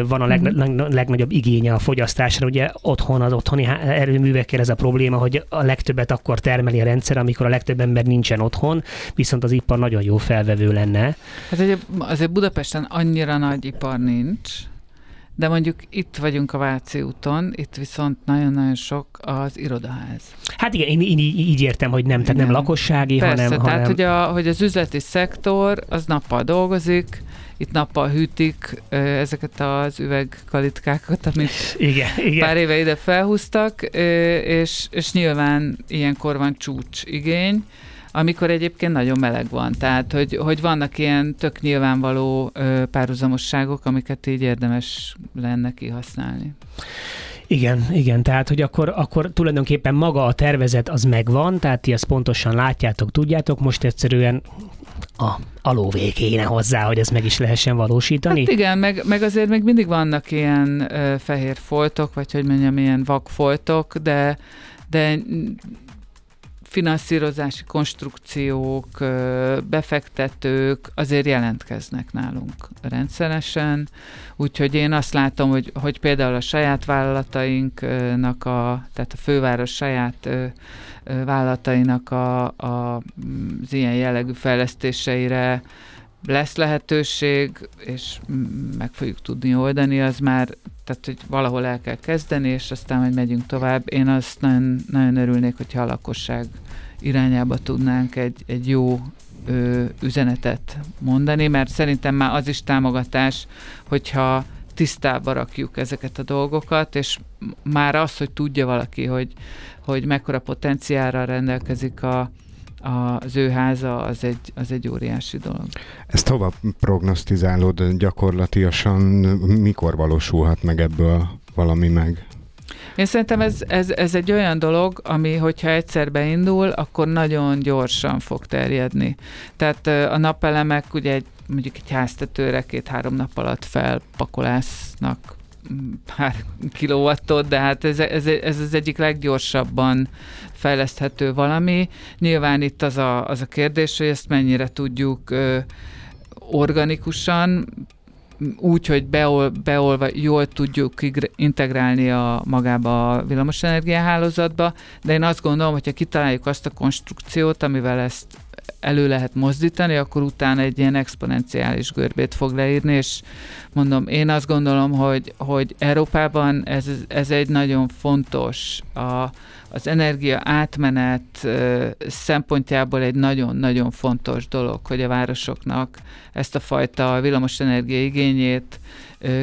van a leg, mhm. leg, legnagyobb igénye a fogyasztásra. Ugye otthon az otthoni erőművekkel ez a probléma, hogy a legtöbbet akkor termeli a rendszer, amikor a legtöbb ember nincsen otthon, viszont az ipar nagyon jó felvevő lenne. Hát ugye azért Budapesten annyira nagy ipar nincs, de mondjuk itt vagyunk a Váci úton, itt viszont nagyon-nagyon sok az irodaház. Hát igen, én, én így értem, hogy nem, tehát nem lakossági, Persze, hanem... tehát hanem... Hogy, a, hogy az üzleti szektor az nappal dolgozik, itt nappal hűtik ezeket az üvegkalitkákat, amit igen, igen. pár éve ide felhúztak, és, és nyilván ilyenkor van csúcs igény, amikor egyébként nagyon meleg van. Tehát, hogy, hogy vannak ilyen tök nyilvánvaló párhuzamosságok, amiket így érdemes lenne kihasználni. Igen, igen, tehát hogy akkor, akkor tulajdonképpen maga a tervezet az megvan, tehát ti ezt pontosan látjátok, tudjátok, most egyszerűen a, a lóvé kéne hozzá, hogy ez meg is lehessen valósítani? Hát igen, meg, meg azért még mindig vannak ilyen ö, fehér foltok, vagy hogy mondjam, ilyen vakfoltok, de, de finanszírozási konstrukciók, befektetők azért jelentkeznek nálunk rendszeresen, úgyhogy én azt látom, hogy, hogy például a saját vállalatainknak, a, tehát a főváros saját vállalatainak a, a, az ilyen jellegű fejlesztéseire lesz lehetőség, és meg fogjuk tudni oldani, az már, tehát hogy valahol el kell kezdeni, és aztán majd megyünk tovább. Én azt nagyon, nagyon örülnék, hogyha a lakosság irányába tudnánk egy, egy jó ö, üzenetet mondani, mert szerintem már az is támogatás, hogyha tisztába rakjuk ezeket a dolgokat, és már az, hogy tudja valaki, hogy, hogy mekkora potenciára rendelkezik a, az ő háza, az egy, az egy óriási dolog. Ezt hova prognosztizálod gyakorlatilag, mikor valósulhat meg ebből valami meg? Én szerintem ez, ez, ez egy olyan dolog, ami, hogyha egyszer beindul, akkor nagyon gyorsan fog terjedni. Tehát a napelemek ugye egy, mondjuk egy háztetőre két-három nap alatt felpakolásznak pár kilowattot, de hát ez, ez, ez az egyik leggyorsabban fejleszthető valami. Nyilván itt az a, az a kérdés, hogy ezt mennyire tudjuk ö, organikusan, úgy, hogy beol, beolva jól tudjuk integrálni a magába a villamosenergia de én azt gondolom, hogyha kitaláljuk azt a konstrukciót, amivel ezt elő lehet mozdítani, akkor utána egy ilyen exponenciális görbét fog leírni, és mondom, én azt gondolom, hogy, hogy Európában ez, ez egy nagyon fontos, a, az energia átmenet szempontjából egy nagyon-nagyon fontos dolog, hogy a városoknak ezt a fajta villamosenergia igényét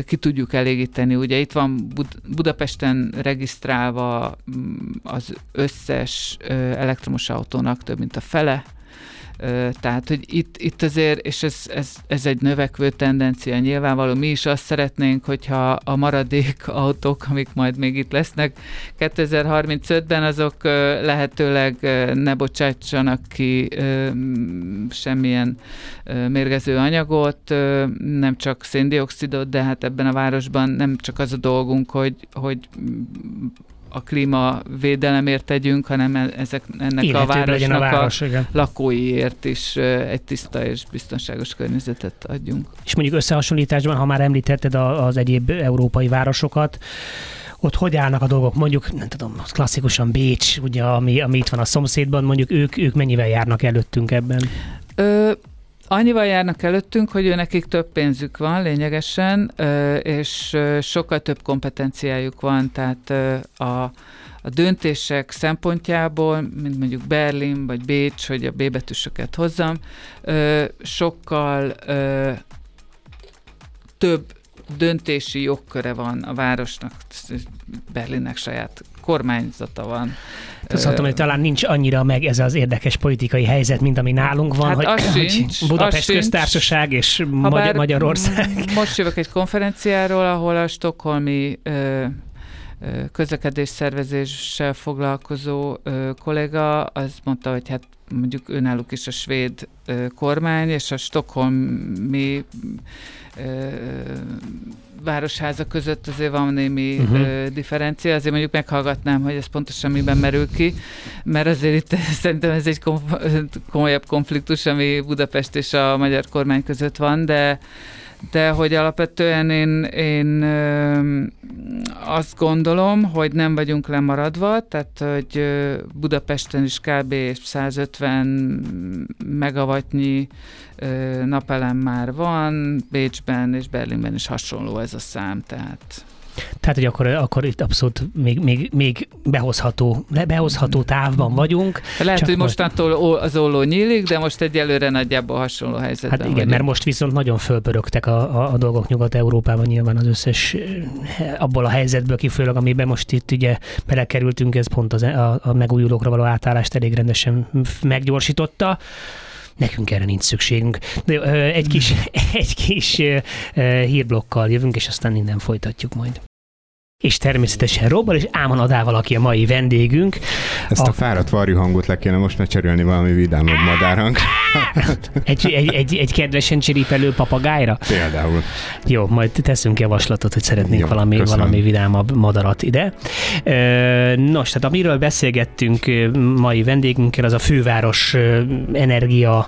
ki tudjuk elégíteni. Ugye itt van Bud- Budapesten regisztrálva mm, az összes elektromos autónak több mint a fele, tehát, hogy itt, itt azért, és ez, ez, ez egy növekvő tendencia. Nyilvánvaló, mi is azt szeretnénk, hogyha a maradék autók, amik majd még itt lesznek 2035-ben, azok lehetőleg ne bocsátsanak ki semmilyen mérgező anyagot, nem csak széndiokszidot, de hát ebben a városban nem csak az a dolgunk, hogy, hogy a klímavédelemért tegyünk, hanem e- ezek, ennek Életőbb a városnak a, város, a igen. lakóiért is egy tiszta és biztonságos környezetet adjunk. És mondjuk összehasonlításban, ha már említetted az egyéb európai városokat, ott hogy állnak a dolgok? Mondjuk, nem tudom, klasszikusan Bécs, ugye, ami, ami itt van a szomszédban, mondjuk ők, ők mennyivel járnak előttünk ebben? Ö, Annyival járnak előttünk, hogy ő nekik több pénzük van lényegesen, és sokkal több kompetenciájuk van, tehát a, a döntések szempontjából, mint mondjuk Berlin vagy Bécs, hogy a B betűsöket hozzam, sokkal több döntési jogköre van a városnak, Berlinnek saját kormányzata van. Azt mondtam, hogy talán nincs annyira meg ez az érdekes politikai helyzet, mint ami nálunk van, hát hogy, sincs, hogy Budapest köztársaság és Magy- Magyarország. Most jövök egy konferenciáról, ahol a stokholmi ö, közlekedés szervezéssel foglalkozó kollega, az mondta, hogy hát mondjuk önálluk is a svéd kormány, és a stokholmi városháza között azért van némi uh-huh. ö, differencia, azért mondjuk meghallgatnám, hogy ez pontosan miben merül ki, mert azért itt szerintem ez egy kom- komolyabb konfliktus, ami Budapest és a magyar kormány között van, de de hogy alapvetően én, én azt gondolom, hogy nem vagyunk lemaradva, tehát hogy Budapesten is kb. 150 megawattnyi ö, napelem már van, Bécsben és Berlinben is hasonló ez a szám, tehát tehát, hogy akkor, akkor itt abszolút még, még, még behozható, behozható távban vagyunk. Lehet, hogy mostantól az olló nyílik, de most egyelőre nagyjából hasonló helyzetben Hát igen, vagyunk. mert most viszont nagyon fölpörögtek a, a, a dolgok Nyugat-Európában nyilván az összes abból a helyzetből kifolyólag, amiben most itt ugye belekerültünk, ez pont az, a, a megújulókra való átállást elég rendesen meggyorsította nekünk erre nincs szükségünk. De, egy kis, egy kis hírblokkal jövünk, és aztán innen folytatjuk majd és természetesen Robbal és Ámon Adával, aki a mai vendégünk. Ezt a, a fáradt varjú hangot le kéne most megcserélni valami vidámabb madárhang. egy, egy, egy, egy kedvesen csiripelő papagájra? Például. Jó, majd teszünk javaslatot, hogy szeretnénk Jó, valami, valami vidámabb madarat ide. Nos, tehát amiről beszélgettünk mai vendégünkkel, az a főváros energia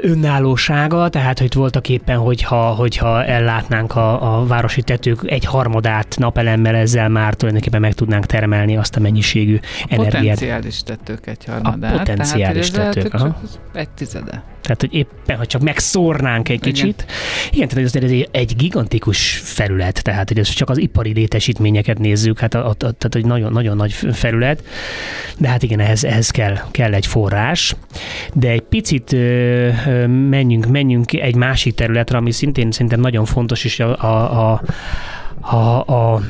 önállósága, tehát hogy voltak éppen, hogyha, hogyha ellátnánk a, a városi tetők egy harmadát napelemmel, ezzel már tulajdonképpen meg tudnánk termelni azt a mennyiségű energiát. Potenciális tetők egy harmadát. A potenciális tehát, tetők. Csak egy tizede. Tehát, hogy éppen, ha csak megszórnánk egy kicsit. Igen, tehát ez egy, egy gigantikus felület, tehát hogy ez csak az ipari létesítményeket nézzük, hát a, a, tehát egy nagyon, nagyon nagy felület, de hát igen, ehhez, ehhez kell, kell egy forrás. De egy picit ö, ö, menjünk, menjünk egy másik területre, ami szintén szerintem nagyon fontos, és a, a, a a, a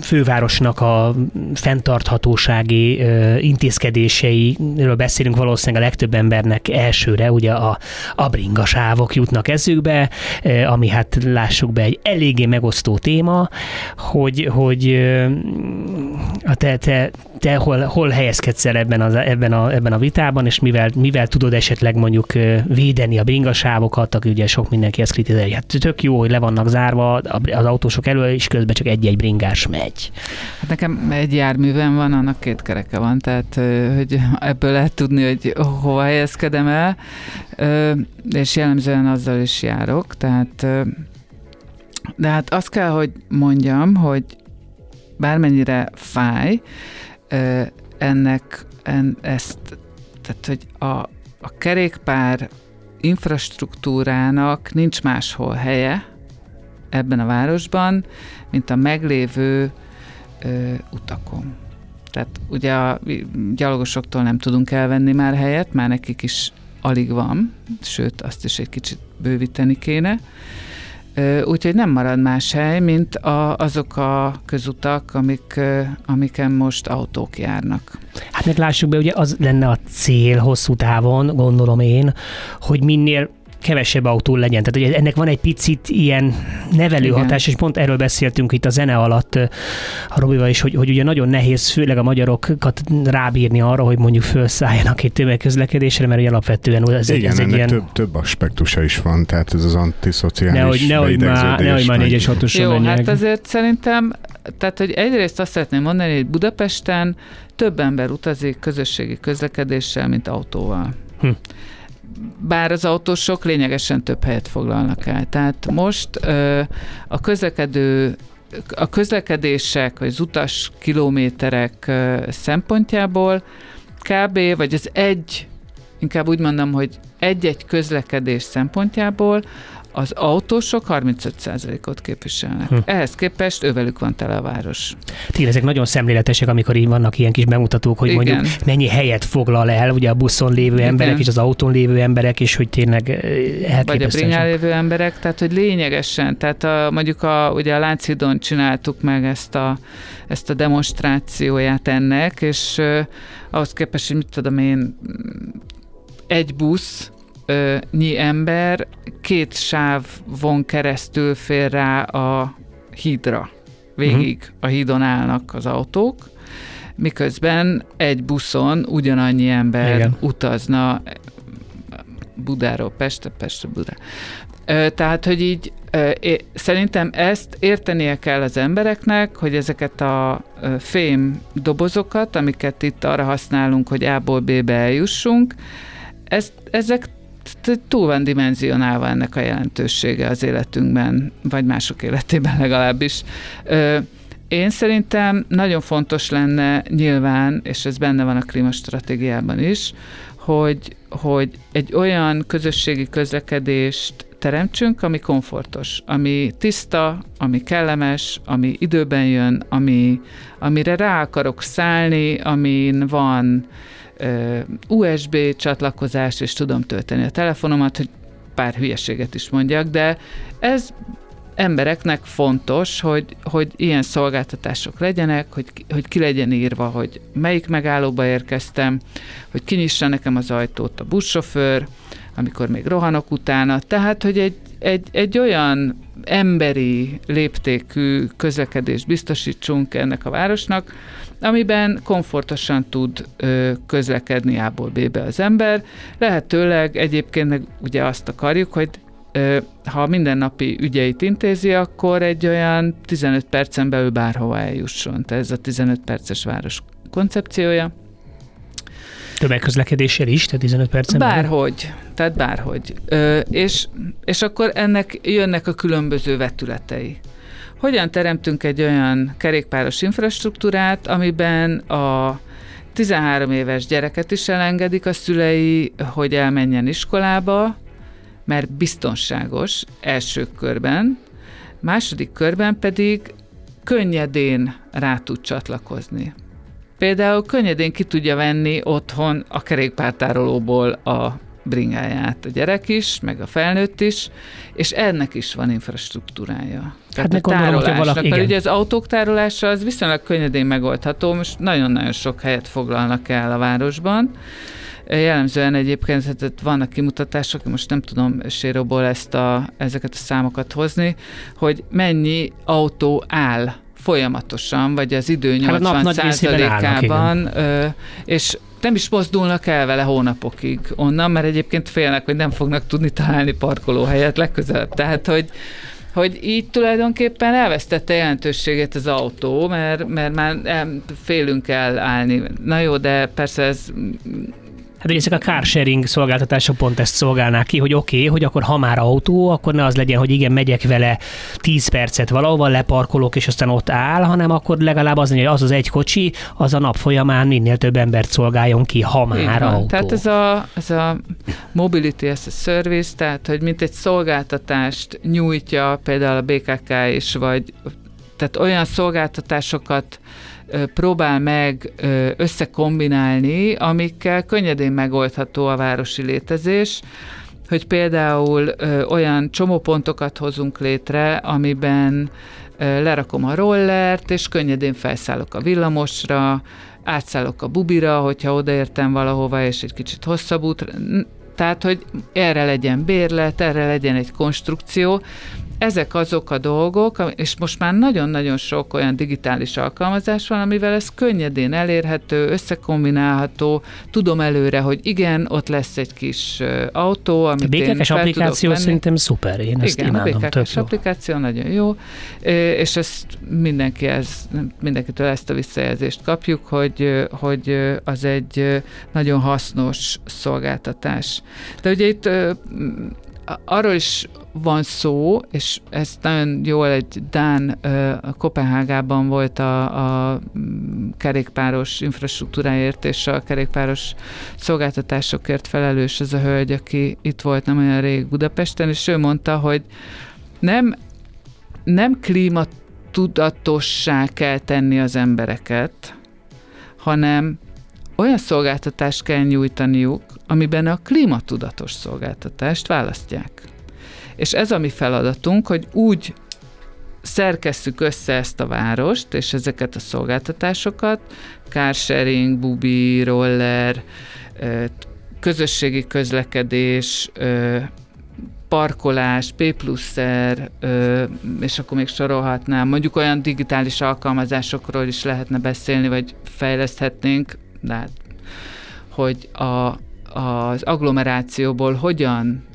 fővárosnak a fenntarthatósági intézkedéseiről beszélünk valószínűleg a legtöbb embernek elsőre, ugye a, a bringasávok jutnak eszükbe, ami hát lássuk be egy eléggé megosztó téma, hogy, hogy a te, te, te hol, hol helyezkedsz el ebben, az, ebben, a, ebben a vitában, és mivel, mivel tudod esetleg mondjuk védeni a bringasávokat, aki ugye sok mindenki ezt kritizálja, hát tök jó, hogy le vannak zárva az autósok elő, és közben csak egy-egy bringás megy. Hát nekem egy járművem van, annak két kereke van, tehát hogy ebből lehet tudni, hogy hova helyezkedem el, és jellemzően azzal is járok, tehát de hát azt kell, hogy mondjam, hogy bármennyire fáj, ennek en, ezt, tehát hogy a, a kerékpár infrastruktúrának nincs máshol helye ebben a városban, mint a meglévő ö, utakon. Tehát ugye a gyalogosoktól nem tudunk elvenni már helyet, már nekik is alig van, sőt, azt is egy kicsit bővíteni kéne. Úgyhogy nem marad más hely, mint a, azok a közutak, amik, amiken most autók járnak. Hát meg lássuk be, ugye az lenne a cél hosszú távon, gondolom én, hogy minél kevesebb autó legyen. Tehát hogy ennek van egy picit ilyen nevelő Igen. hatás, és pont erről beszéltünk itt a zene alatt a Robival is, hogy, hogy ugye nagyon nehéz, főleg a magyarokat rábírni arra, hogy mondjuk felszálljanak egy tömegközlekedésre, mert ugye alapvetően ez, Igen, ez egy ilyen... több, több aspektusa is van, tehát ez az antiszociális nehogy, nehogy már, nehogy már négyes hatosan Jó, menjek. hát azért szerintem, tehát hogy egyrészt azt szeretném mondani, hogy Budapesten több ember utazik közösségi közlekedéssel, mint autóval. Hm bár az autósok lényegesen több helyet foglalnak el. Tehát most a közlekedő a közlekedések, vagy az utas kilométerek szempontjából kb. vagy az egy, inkább úgy mondom, hogy egy-egy közlekedés szempontjából az autósok 35%-ot képviselnek. Hm. Ehhez képest ővelük van tele a város. Tényleg ezek nagyon szemléletesek, amikor így vannak ilyen kis bemutatók, hogy Igen. mondjuk mennyi helyet foglal el ugye a buszon lévő Igen. emberek és az autón lévő emberek, és hogy tényleg elképesztően. Vagy a bringán lévő emberek, tehát hogy lényegesen, tehát a, mondjuk a, ugye a Lánchidon csináltuk meg ezt a, ezt a demonstrációját ennek, és uh, ahhoz képest, hogy mit tudom én, egy busz, nyi ember két sáv von keresztül fér rá a hídra. végig uh-huh. a hídon állnak az autók, miközben egy buszon ugyanannyi ember Igen. utazna Budáról Pestre, Pestre Budá. Tehát, hogy így szerintem ezt értenie kell az embereknek, hogy ezeket a fém dobozokat, amiket itt arra használunk, hogy A-ból B-be eljussunk, ezt, ezek túl van dimenzionálva ennek a jelentősége az életünkben, vagy mások életében legalábbis. Én szerintem nagyon fontos lenne nyilván, és ez benne van a klímastratégiában is, hogy, hogy egy olyan közösségi közlekedést teremtsünk, ami komfortos, ami tiszta, ami kellemes, ami időben jön, ami, amire rá akarok szállni, amin van USB csatlakozás, és tudom tölteni a telefonomat, hogy pár hülyeséget is mondjak, de ez embereknek fontos, hogy, hogy ilyen szolgáltatások legyenek, hogy, hogy ki legyen írva, hogy melyik megállóba érkeztem, hogy kinyissa nekem az ajtót a buszsofőr, amikor még rohanok utána. Tehát, hogy egy, egy, egy olyan emberi léptékű közlekedést biztosítsunk ennek a városnak, amiben komfortosan tud ö, közlekedni A-ból B-be az ember. Lehetőleg egyébként meg ugye azt akarjuk, hogy ö, ha mindennapi ügyeit intézi, akkor egy olyan 15 percen belül bárhova eljusson. Tehát ez a 15 perces város koncepciója. Tömegközlekedéssel is, tehát 15 percen Bárhogy, belül? tehát bárhogy. Ö, és, és akkor ennek jönnek a különböző vetületei. Hogyan teremtünk egy olyan kerékpáros infrastruktúrát, amiben a 13 éves gyereket is elengedik a szülei, hogy elmenjen iskolába, mert biztonságos első körben, második körben pedig könnyedén rá tud csatlakozni. Például könnyedén ki tudja venni otthon a kerékpártárolóból a bringáját a gyerek is, meg a felnőtt is, és ennek is van infrastruktúrája. Hát a tárolásnak, valaki, mert ugye az autók tárolása az viszonylag könnyedén megoldható, most nagyon-nagyon sok helyet foglalnak el a városban, Jellemzően egyébként hát vannak kimutatások, most nem tudom séróból ezt a, ezeket a számokat hozni, hogy mennyi autó áll folyamatosan, vagy az idő 80 hát százalékában, és nem is mozdulnak el vele hónapokig onnan, mert egyébként félnek, hogy nem fognak tudni találni parkolóhelyet legközelebb. Tehát, hogy, hogy így tulajdonképpen elvesztette jelentőségét az autó, mert, mert már félünk el állni. Na jó, de persze ez Hát ezek a car sharing szolgáltatások pont ezt szolgálnák ki, hogy oké, okay, hogy akkor ha már autó, akkor ne az legyen, hogy igen, megyek vele 10 percet valahova, leparkolok, és aztán ott áll, hanem akkor legalább az, hogy az az egy kocsi, az a nap folyamán minél több embert szolgáljon ki, ha már autó. Tehát ez a, ez a mobility as a service, tehát hogy mint egy szolgáltatást nyújtja például a BKK is, vagy tehát olyan szolgáltatásokat próbál meg összekombinálni, amikkel könnyedén megoldható a városi létezés, hogy például olyan csomópontokat hozunk létre, amiben lerakom a rollert, és könnyedén felszállok a villamosra, átszállok a bubira, hogyha odaértem valahova, és egy kicsit hosszabb út, tehát, hogy erre legyen bérlet, erre legyen egy konstrukció, ezek azok a dolgok, és most már nagyon-nagyon sok olyan digitális alkalmazás van, amivel ez könnyedén elérhető, összekombinálható, tudom előre, hogy igen, ott lesz egy kis autó, amit a BKK applikáció szerintem szuper, én ezt igen, imádom, a BKK applikáció nagyon jó, és ezt mindenki ez, mindenkitől ezt a visszajelzést kapjuk, hogy, hogy az egy nagyon hasznos szolgáltatás. De ugye itt arról is van szó, és ez nagyon jól egy Dán Kopenhágában volt a, a kerékpáros infrastruktúráért és a kerékpáros szolgáltatásokért felelős ez a hölgy, aki itt volt nem olyan rég Budapesten, és ő mondta, hogy nem, nem klímatudatossá kell tenni az embereket, hanem olyan szolgáltatást kell nyújtaniuk, amiben a klímatudatos szolgáltatást választják. És ez a mi feladatunk, hogy úgy szerkesszük össze ezt a várost, és ezeket a szolgáltatásokat, carsharing, bubi, roller, közösségi közlekedés, parkolás, P pluszer, és akkor még sorolhatnám, mondjuk olyan digitális alkalmazásokról is lehetne beszélni, vagy fejleszthetnénk, de hát, hogy a, az agglomerációból hogyan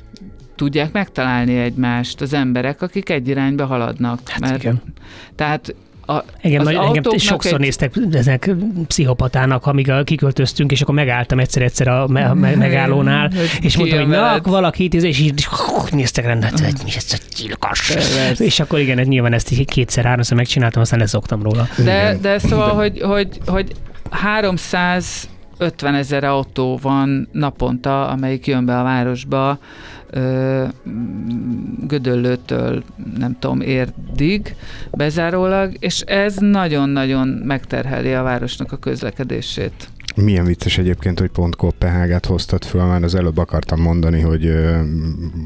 tudják megtalálni egymást az emberek, akik egy irányba haladnak. Hát mert, igen. Tehát a, engem, nagy, engem sokszor egy... néztek ezek pszichopatának, amíg a, kiköltöztünk, és akkor megálltam egyszer-egyszer a me, me, megállónál, és mondtam, hogy na, valaki itt, és így néztek rá, hogy mi ez a gyilkos. És akkor igen, nyilván ezt így kétszer, háromszor megcsináltam, aztán leszoktam róla. De, de szóval, hogy, hogy, hogy 300 50 ezer autó van naponta, amelyik jön be a városba, Gödöllőtől, nem tudom, érdig bezárólag, és ez nagyon-nagyon megterheli a városnak a közlekedését. Milyen vicces egyébként, hogy pont Kopenhágát hoztad föl, már az előbb akartam mondani, hogy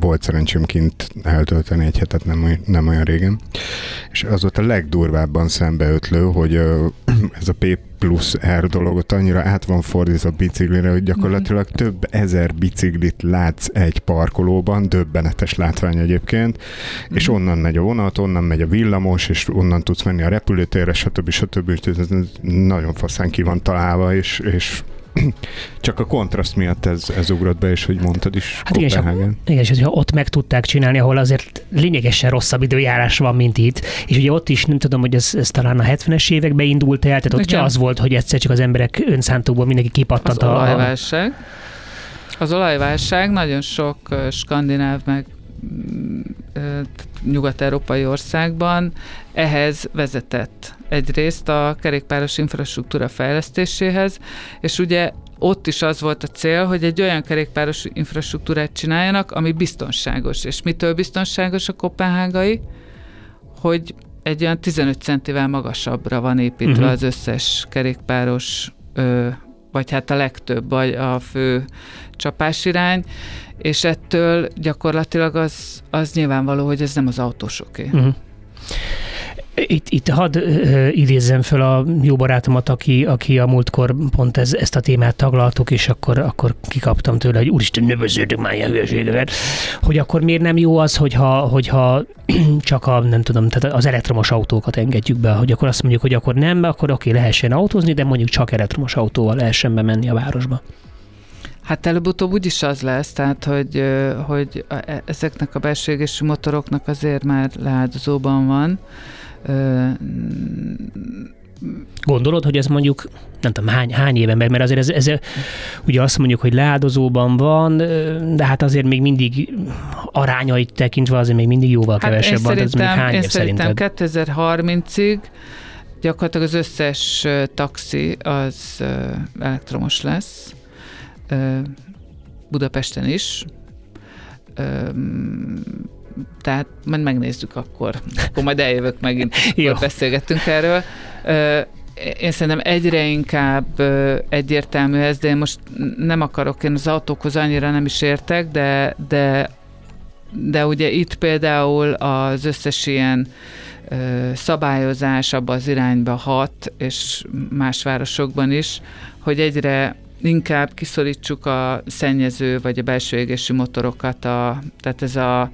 volt szerencsém kint eltölteni egy hetet nem, nem olyan régen, és az volt a legdurvábban szembeötlő, hogy ez a plusz R dologot annyira át van fordítva biciklire, hogy gyakorlatilag mm. több ezer biciklit látsz egy parkolóban, döbbenetes látvány egyébként, mm. és onnan megy a vonat, onnan megy a villamos, és onnan tudsz menni a repülőtérre, stb. stb. stb. Ez nagyon faszán ki van találva, és, és csak a kontraszt miatt ez, ez ugrott be, és hogy mondtad is hát igen, és, igen, és hogyha ott meg tudták csinálni, ahol azért lényegesen rosszabb időjárás van, mint itt, és ugye ott is nem tudom, hogy ez, ez talán a 70-es években indult el, tehát ott igen. az volt, hogy egyszer csak az emberek önszántókból mindenki kipattant. Az a... olajválság. Az olajválság nagyon sok skandináv meg nyugat-európai országban ehhez vezetett egyrészt a kerékpáros infrastruktúra fejlesztéséhez, és ugye ott is az volt a cél, hogy egy olyan kerékpáros infrastruktúrát csináljanak, ami biztonságos. És mitől biztonságos a kopenhágai? Hogy egy olyan 15 centivel magasabbra van építve uh-huh. az összes kerékpáros, ö, vagy hát a legtöbb, vagy a fő csapásirány, és ettől gyakorlatilag az, az nyilvánvaló, hogy ez nem az autósoké. Uh-huh. Itt, itt hadd uh, idézzem föl a jó barátomat, aki, aki a múltkor pont ez, ezt a témát taglaltuk, és akkor, akkor kikaptam tőle, hogy úristen, növöződök már ilyen hülyeségeket, hogy akkor miért nem jó az, hogyha, hogyha csak a, nem tudom, tehát az elektromos autókat engedjük be, hogy akkor azt mondjuk, hogy akkor nem, akkor oké, lehessen autózni, de mondjuk csak elektromos autóval lehessen bemenni a városba. Hát előbb-utóbb úgyis az lesz, tehát hogy, hogy e, ezeknek a belső motoroknak azért már leáldozóban van. Gondolod, hogy ez mondjuk, nem tudom, hány, hány éven belül, mert azért ez, ez, ugye azt mondjuk, hogy leáldozóban van, de hát azért még mindig arányait tekintve azért még mindig jóval hát kevesebb van, ez még hány év szerintem 2030-ig gyakorlatilag az összes taxi az elektromos lesz, Budapesten is. Tehát majd megnézzük akkor. Akkor majd eljövök megint, akkor beszélgettünk erről. Én szerintem egyre inkább egyértelmű ez, de én most nem akarok, én az autókhoz annyira nem is értek, de, de, de ugye itt például az összes ilyen szabályozás abba az irányba hat, és más városokban is, hogy egyre inkább kiszorítsuk a szennyező vagy a belső égésű motorokat, a, tehát ez a,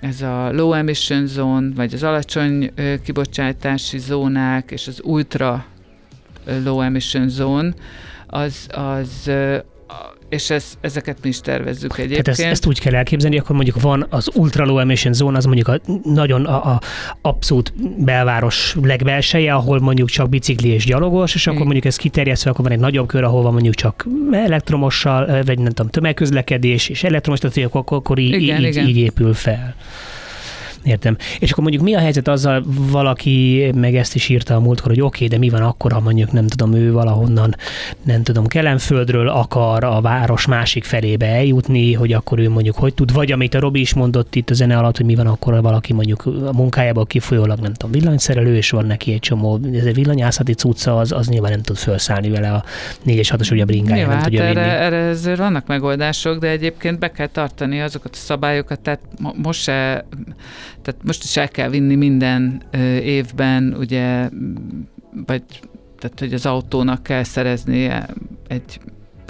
ez a low emission zone, vagy az alacsony kibocsátási zónák, és az ultra low emission zone, az, az és ez, ezeket mi is tervezzük egyébként. Tehát ezt, ezt úgy kell elképzelni, akkor mondjuk van az ultra low emission zone, az mondjuk a nagyon a, a abszolút belváros legbelseje, ahol mondjuk csak bicikli és gyalogos, és akkor mondjuk ez kiterjesztve, akkor van egy nagyobb kör, ahol van mondjuk csak elektromossal, vagy nem tudom, tömegközlekedés és elektromos, tehát akkor, akkor így, igen, így, igen. így épül fel. Értem. És akkor mondjuk mi a helyzet azzal, valaki meg ezt is írta a múltkor, hogy oké, okay, de mi van akkor, ha mondjuk nem tudom, ő valahonnan, nem tudom, Kelenföldről akar a város másik felébe eljutni, hogy akkor ő mondjuk hogy tud, vagy amit a Robi is mondott itt a zene alatt, hogy mi van akkor, ha valaki mondjuk a munkájából kifolyólag, nem tudom, villanyszerelő, és van neki egy csomó, ez egy villanyászati cucca, az, az nyilván nem tud felszállni vele a 4-es 6-os, ugye bringája nem hát tudja erre, vinni. erre ezért vannak megoldások, de egyébként be kell tartani azokat a szabályokat, tehát most se tehát most is el kell vinni minden évben, ugye, vagy tehát, hogy az autónak kell szereznie egy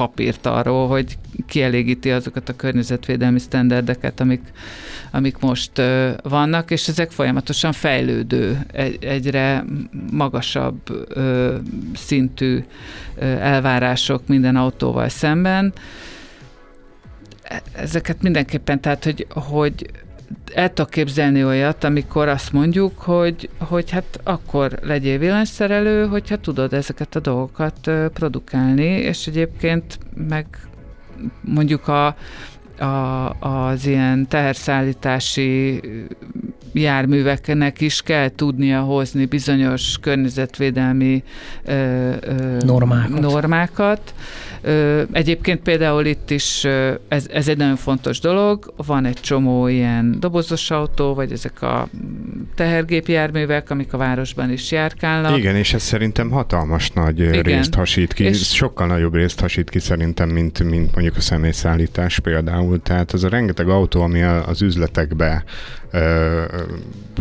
papírt arról, hogy kielégíti azokat a környezetvédelmi sztenderdeket, amik, amik most ö, vannak, és ezek folyamatosan fejlődő, egy, egyre magasabb ö, szintű ö, elvárások minden autóval szemben. E, ezeket mindenképpen, tehát, hogy, hogy el tudok képzelni olyat, amikor azt mondjuk, hogy, hogy hát akkor legyél villanyszerelő, hogyha tudod ezeket a dolgokat produkálni, és egyébként meg mondjuk a, a, az ilyen teherszállítási járműveknek is kell tudnia hozni bizonyos környezetvédelmi ö, ö, normákat. normákat Egyébként például itt is ez, ez egy nagyon fontos dolog, van egy csomó ilyen dobozos autó, vagy ezek a tehergépjárművek, amik a városban is járkálnak. Igen, és ez szerintem hatalmas nagy Igen. részt hasít ki, és sokkal nagyobb részt hasít ki szerintem, mint, mint mondjuk a személyszállítás például. Tehát az a rengeteg autó, ami az üzletekbe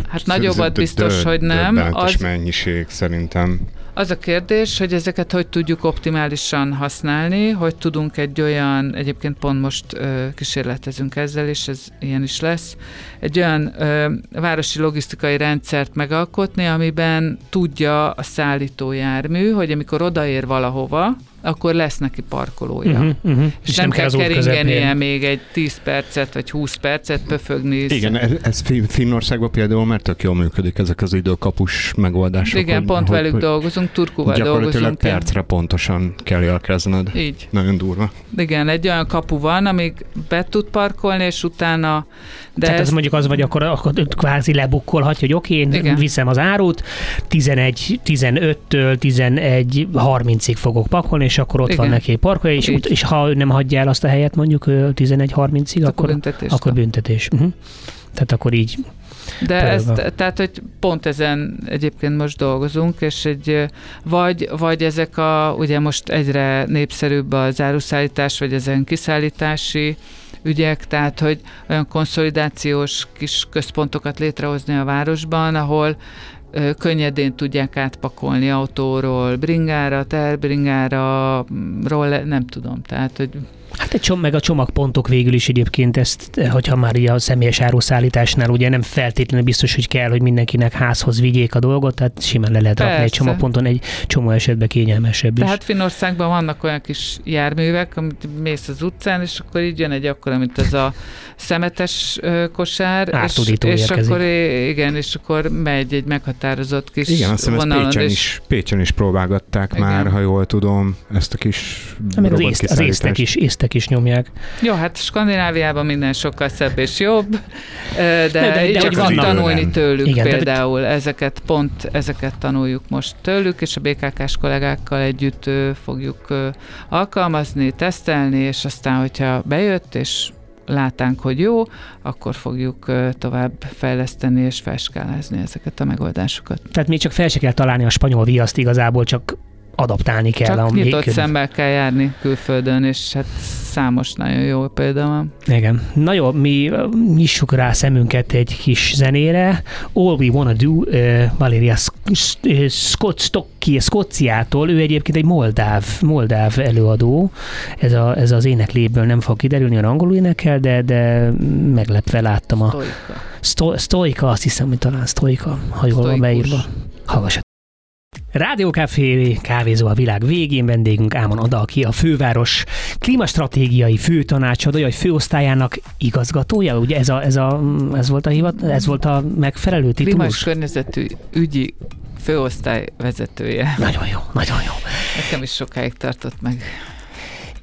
Hát nagyobbat biztos, hogy nem. Az mennyiség szerintem. Az a kérdés, hogy ezeket hogy tudjuk optimálisan használni, hogy tudunk egy olyan, egyébként pont most ö, kísérletezünk ezzel, és ez ilyen is lesz, egy olyan ö, városi logisztikai rendszert megalkotni, amiben tudja a szállítójármű, hogy amikor odaér valahova, akkor lesz neki parkolója. Uh-huh, uh-huh. És, és nem, nem kell keringenie még egy 10 percet vagy 20 percet pöfögni. Igen, ez, ez Finnországban például mert tök jól működik ezek az időkapus megoldások. Igen, hogy, pont hogy, velük hogy dolgozunk, Turkuval dolgozunk. percre pontosan kell jelkezned. Így. Nagyon durva. Igen, egy olyan kapu van, amíg be tud parkolni, és utána de Tehát ezt... ez mondjuk az, vagy akkor, akkor kvázi lebukkolhatja, hogy oké, én Igen. viszem az árut, 11, 15-től 11.30-ig fogok pakolni, és akkor ott Igen. van neki parkolja, és, ut- és ha nem hagyja el azt a helyet mondjuk 11.30-ig, akkor, büntetés, akkor büntetés. Uh-huh. Tehát akkor így de ezt, tehát, hogy pont ezen egyébként most dolgozunk, és egy, vagy, vagy ezek a, ugye most egyre népszerűbb az áruszállítás, vagy ezen kiszállítási ügyek, tehát hogy olyan konszolidációs kis központokat létrehozni a városban, ahol könnyedén tudják átpakolni autóról, bringára, terbringára, roller, nem tudom, tehát hogy Hát egy csomag, meg a csomagpontok végül is egyébként ezt, hogyha már a személyes áruszállításnál ugye nem feltétlenül biztos, hogy kell, hogy mindenkinek házhoz vigyék a dolgot, tehát simán le lehet Persze. rakni egy csomagponton, egy csomó esetben kényelmesebb is. Tehát Finországban vannak olyan kis járművek, amit mész az utcán, és akkor így jön egy akkor, mint ez a szemetes kosár, és, és akkor igen, és akkor megy egy meghatározott kis Igen, azt hiszem Pécsen, és... is, Pécsen is próbálgatták igen. már, ha jól tudom, ezt a kis hát az, észt, az észtek is, észtek is nyomják. Jó, hát Skandináviában minden sokkal szebb és jobb, de, de, de, de csak tanulni nem. tőlük igen, például. De... Ezeket pont ezeket tanuljuk most tőlük, és a BKK-s kollégákkal együtt fogjuk alkalmazni, tesztelni, és aztán, hogyha bejött, és látánk, hogy jó, akkor fogjuk tovább fejleszteni és felskálázni ezeket a megoldásokat. Tehát még csak fel se kell találni a spanyol viaszt igazából, csak adaptálni kell. Csak a nyitott szemmel kell járni külföldön, és hát számos nagyon jó példa van. Igen. Na jó, mi nyissuk rá szemünket egy kis zenére. All We Wanna Do, uh, Valeria Scott Stocki, Skociától, ő egyébként egy moldáv, moldáv előadó. Ez, a, ez az énekléből nem fog kiderülni, a angolul énekel, de, de meglepve láttam a... Stoika. Sto, stoika, azt hiszem, hogy talán Stoika, ha jól van beírva. Hallgassat. Rádiókafé kávézó a világ végén vendégünk Ámon Ada, aki a főváros klímastratégiai főtanácsadója, vagy főosztályának igazgatója, ugye ez, a, ez, a, ez, volt a hivat, ez volt a megfelelő titulus? Klímas környezetű ügyi főosztály vezetője. Nagyon jó, nagyon jó. Nekem is sokáig tartott meg.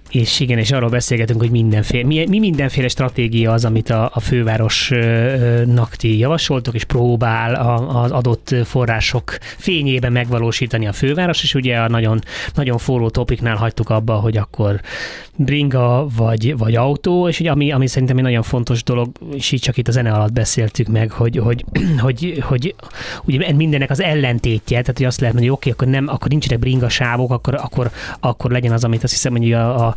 És igen, és arról beszélgetünk, hogy mindenféle, mi, mi mindenféle stratégia az, amit a, a fővárosnak ti javasoltok, és próbál a, az adott források fényében megvalósítani a főváros, és ugye a nagyon, nagyon forró topiknál hagytuk abba, hogy akkor bringa vagy, vagy autó, és ugye ami, ami szerintem egy nagyon fontos dolog, és így csak itt a zene alatt beszéltük meg, hogy, hogy, hogy, hogy ugye mindennek az ellentétje, tehát hogy azt lehet mondani, hogy oké, okay, akkor, nem, akkor nincsenek bringa sávok, akkor, akkor, akkor legyen az, amit azt hiszem, hogy a, a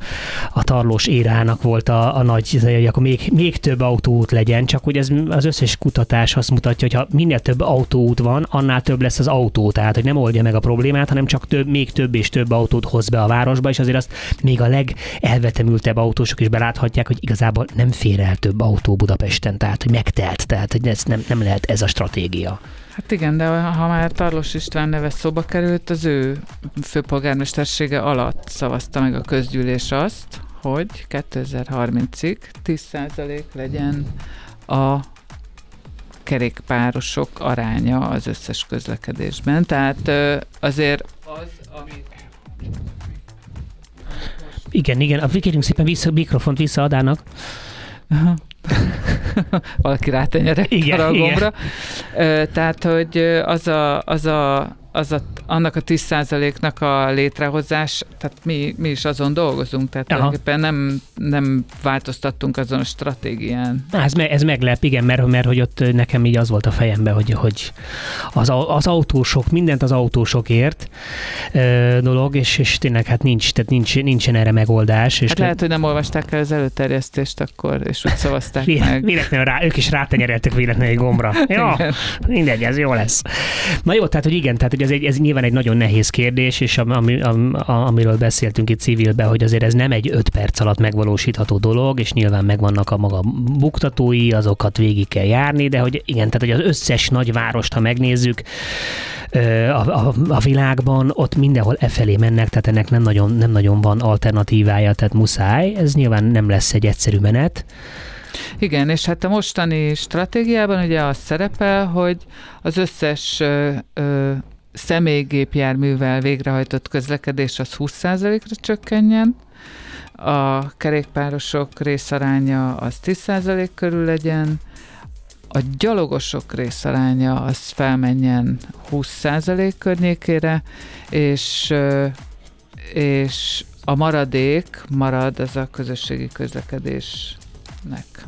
a tarlós érának volt a, a nagy, hogy akkor még, még több autóút legyen, csak hogy ez az összes kutatás azt mutatja, hogy ha minél több autóút van, annál több lesz az autó, tehát hogy nem oldja meg a problémát, hanem csak több, még több és több autót hoz be a városba, és azért azt még a legelvetemültebb autósok is beláthatják, hogy igazából nem fér el több autó Budapesten, tehát hogy megtelt, tehát hogy ez nem, nem lehet ez a stratégia. Hát igen, de ha már Tarlos István neve szóba került, az ő főpolgármestersége alatt szavazta meg a közgyűlés azt, hogy 2030-ig 10% legyen a kerékpárosok aránya az összes közlekedésben. Tehát azért az, amit igen, igen, kérjünk szépen vissza, mikrofont visszaadának. Valaki rátenyerett igen, a gombra. Igen. Tehát, hogy az a, az a az a, annak a 10%-nak a létrehozás, tehát mi, mi is azon dolgozunk, tehát tulajdonképpen nem, nem változtattunk azon a stratégián. Na, ez, me, ez meglep, igen, mert, mert hogy ott nekem így az volt a fejemben, hogy, hogy az, az autósok, mindent az autósokért ö, dolog, és, és tényleg hát nincs, tehát nincs, nincsen erre megoldás. És hát lehet, hogy nem olvasták el az előterjesztést akkor, és úgy szavazták meg. Véletlenül rá, ők is rátenyereltek véletlenül egy gombra. Jó, mindegy, ez jó lesz. Na jó, tehát hogy igen, tehát hogy ez, egy, ez nyilván egy nagyon nehéz kérdés, és ami, am, amiről beszéltünk itt civilben, hogy azért ez nem egy öt perc alatt megvalósítható dolog, és nyilván megvannak a maga buktatói, azokat végig kell járni, de hogy igen, tehát hogy az összes nagyvárost, ha megnézzük, a, a, a világban, ott mindenhol e felé mennek, tehát ennek nem nagyon, nem nagyon van alternatívája, tehát muszáj. Ez nyilván nem lesz egy egyszerű menet. Igen, és hát a mostani stratégiában ugye az szerepel, hogy az összes ö, ö, személygépjárművel végrehajtott közlekedés az 20%-ra csökkenjen, a kerékpárosok részaránya az 10% körül legyen, a gyalogosok részaránya az felmenjen 20% környékére, és, és a maradék marad ez a közösségi közlekedésnek.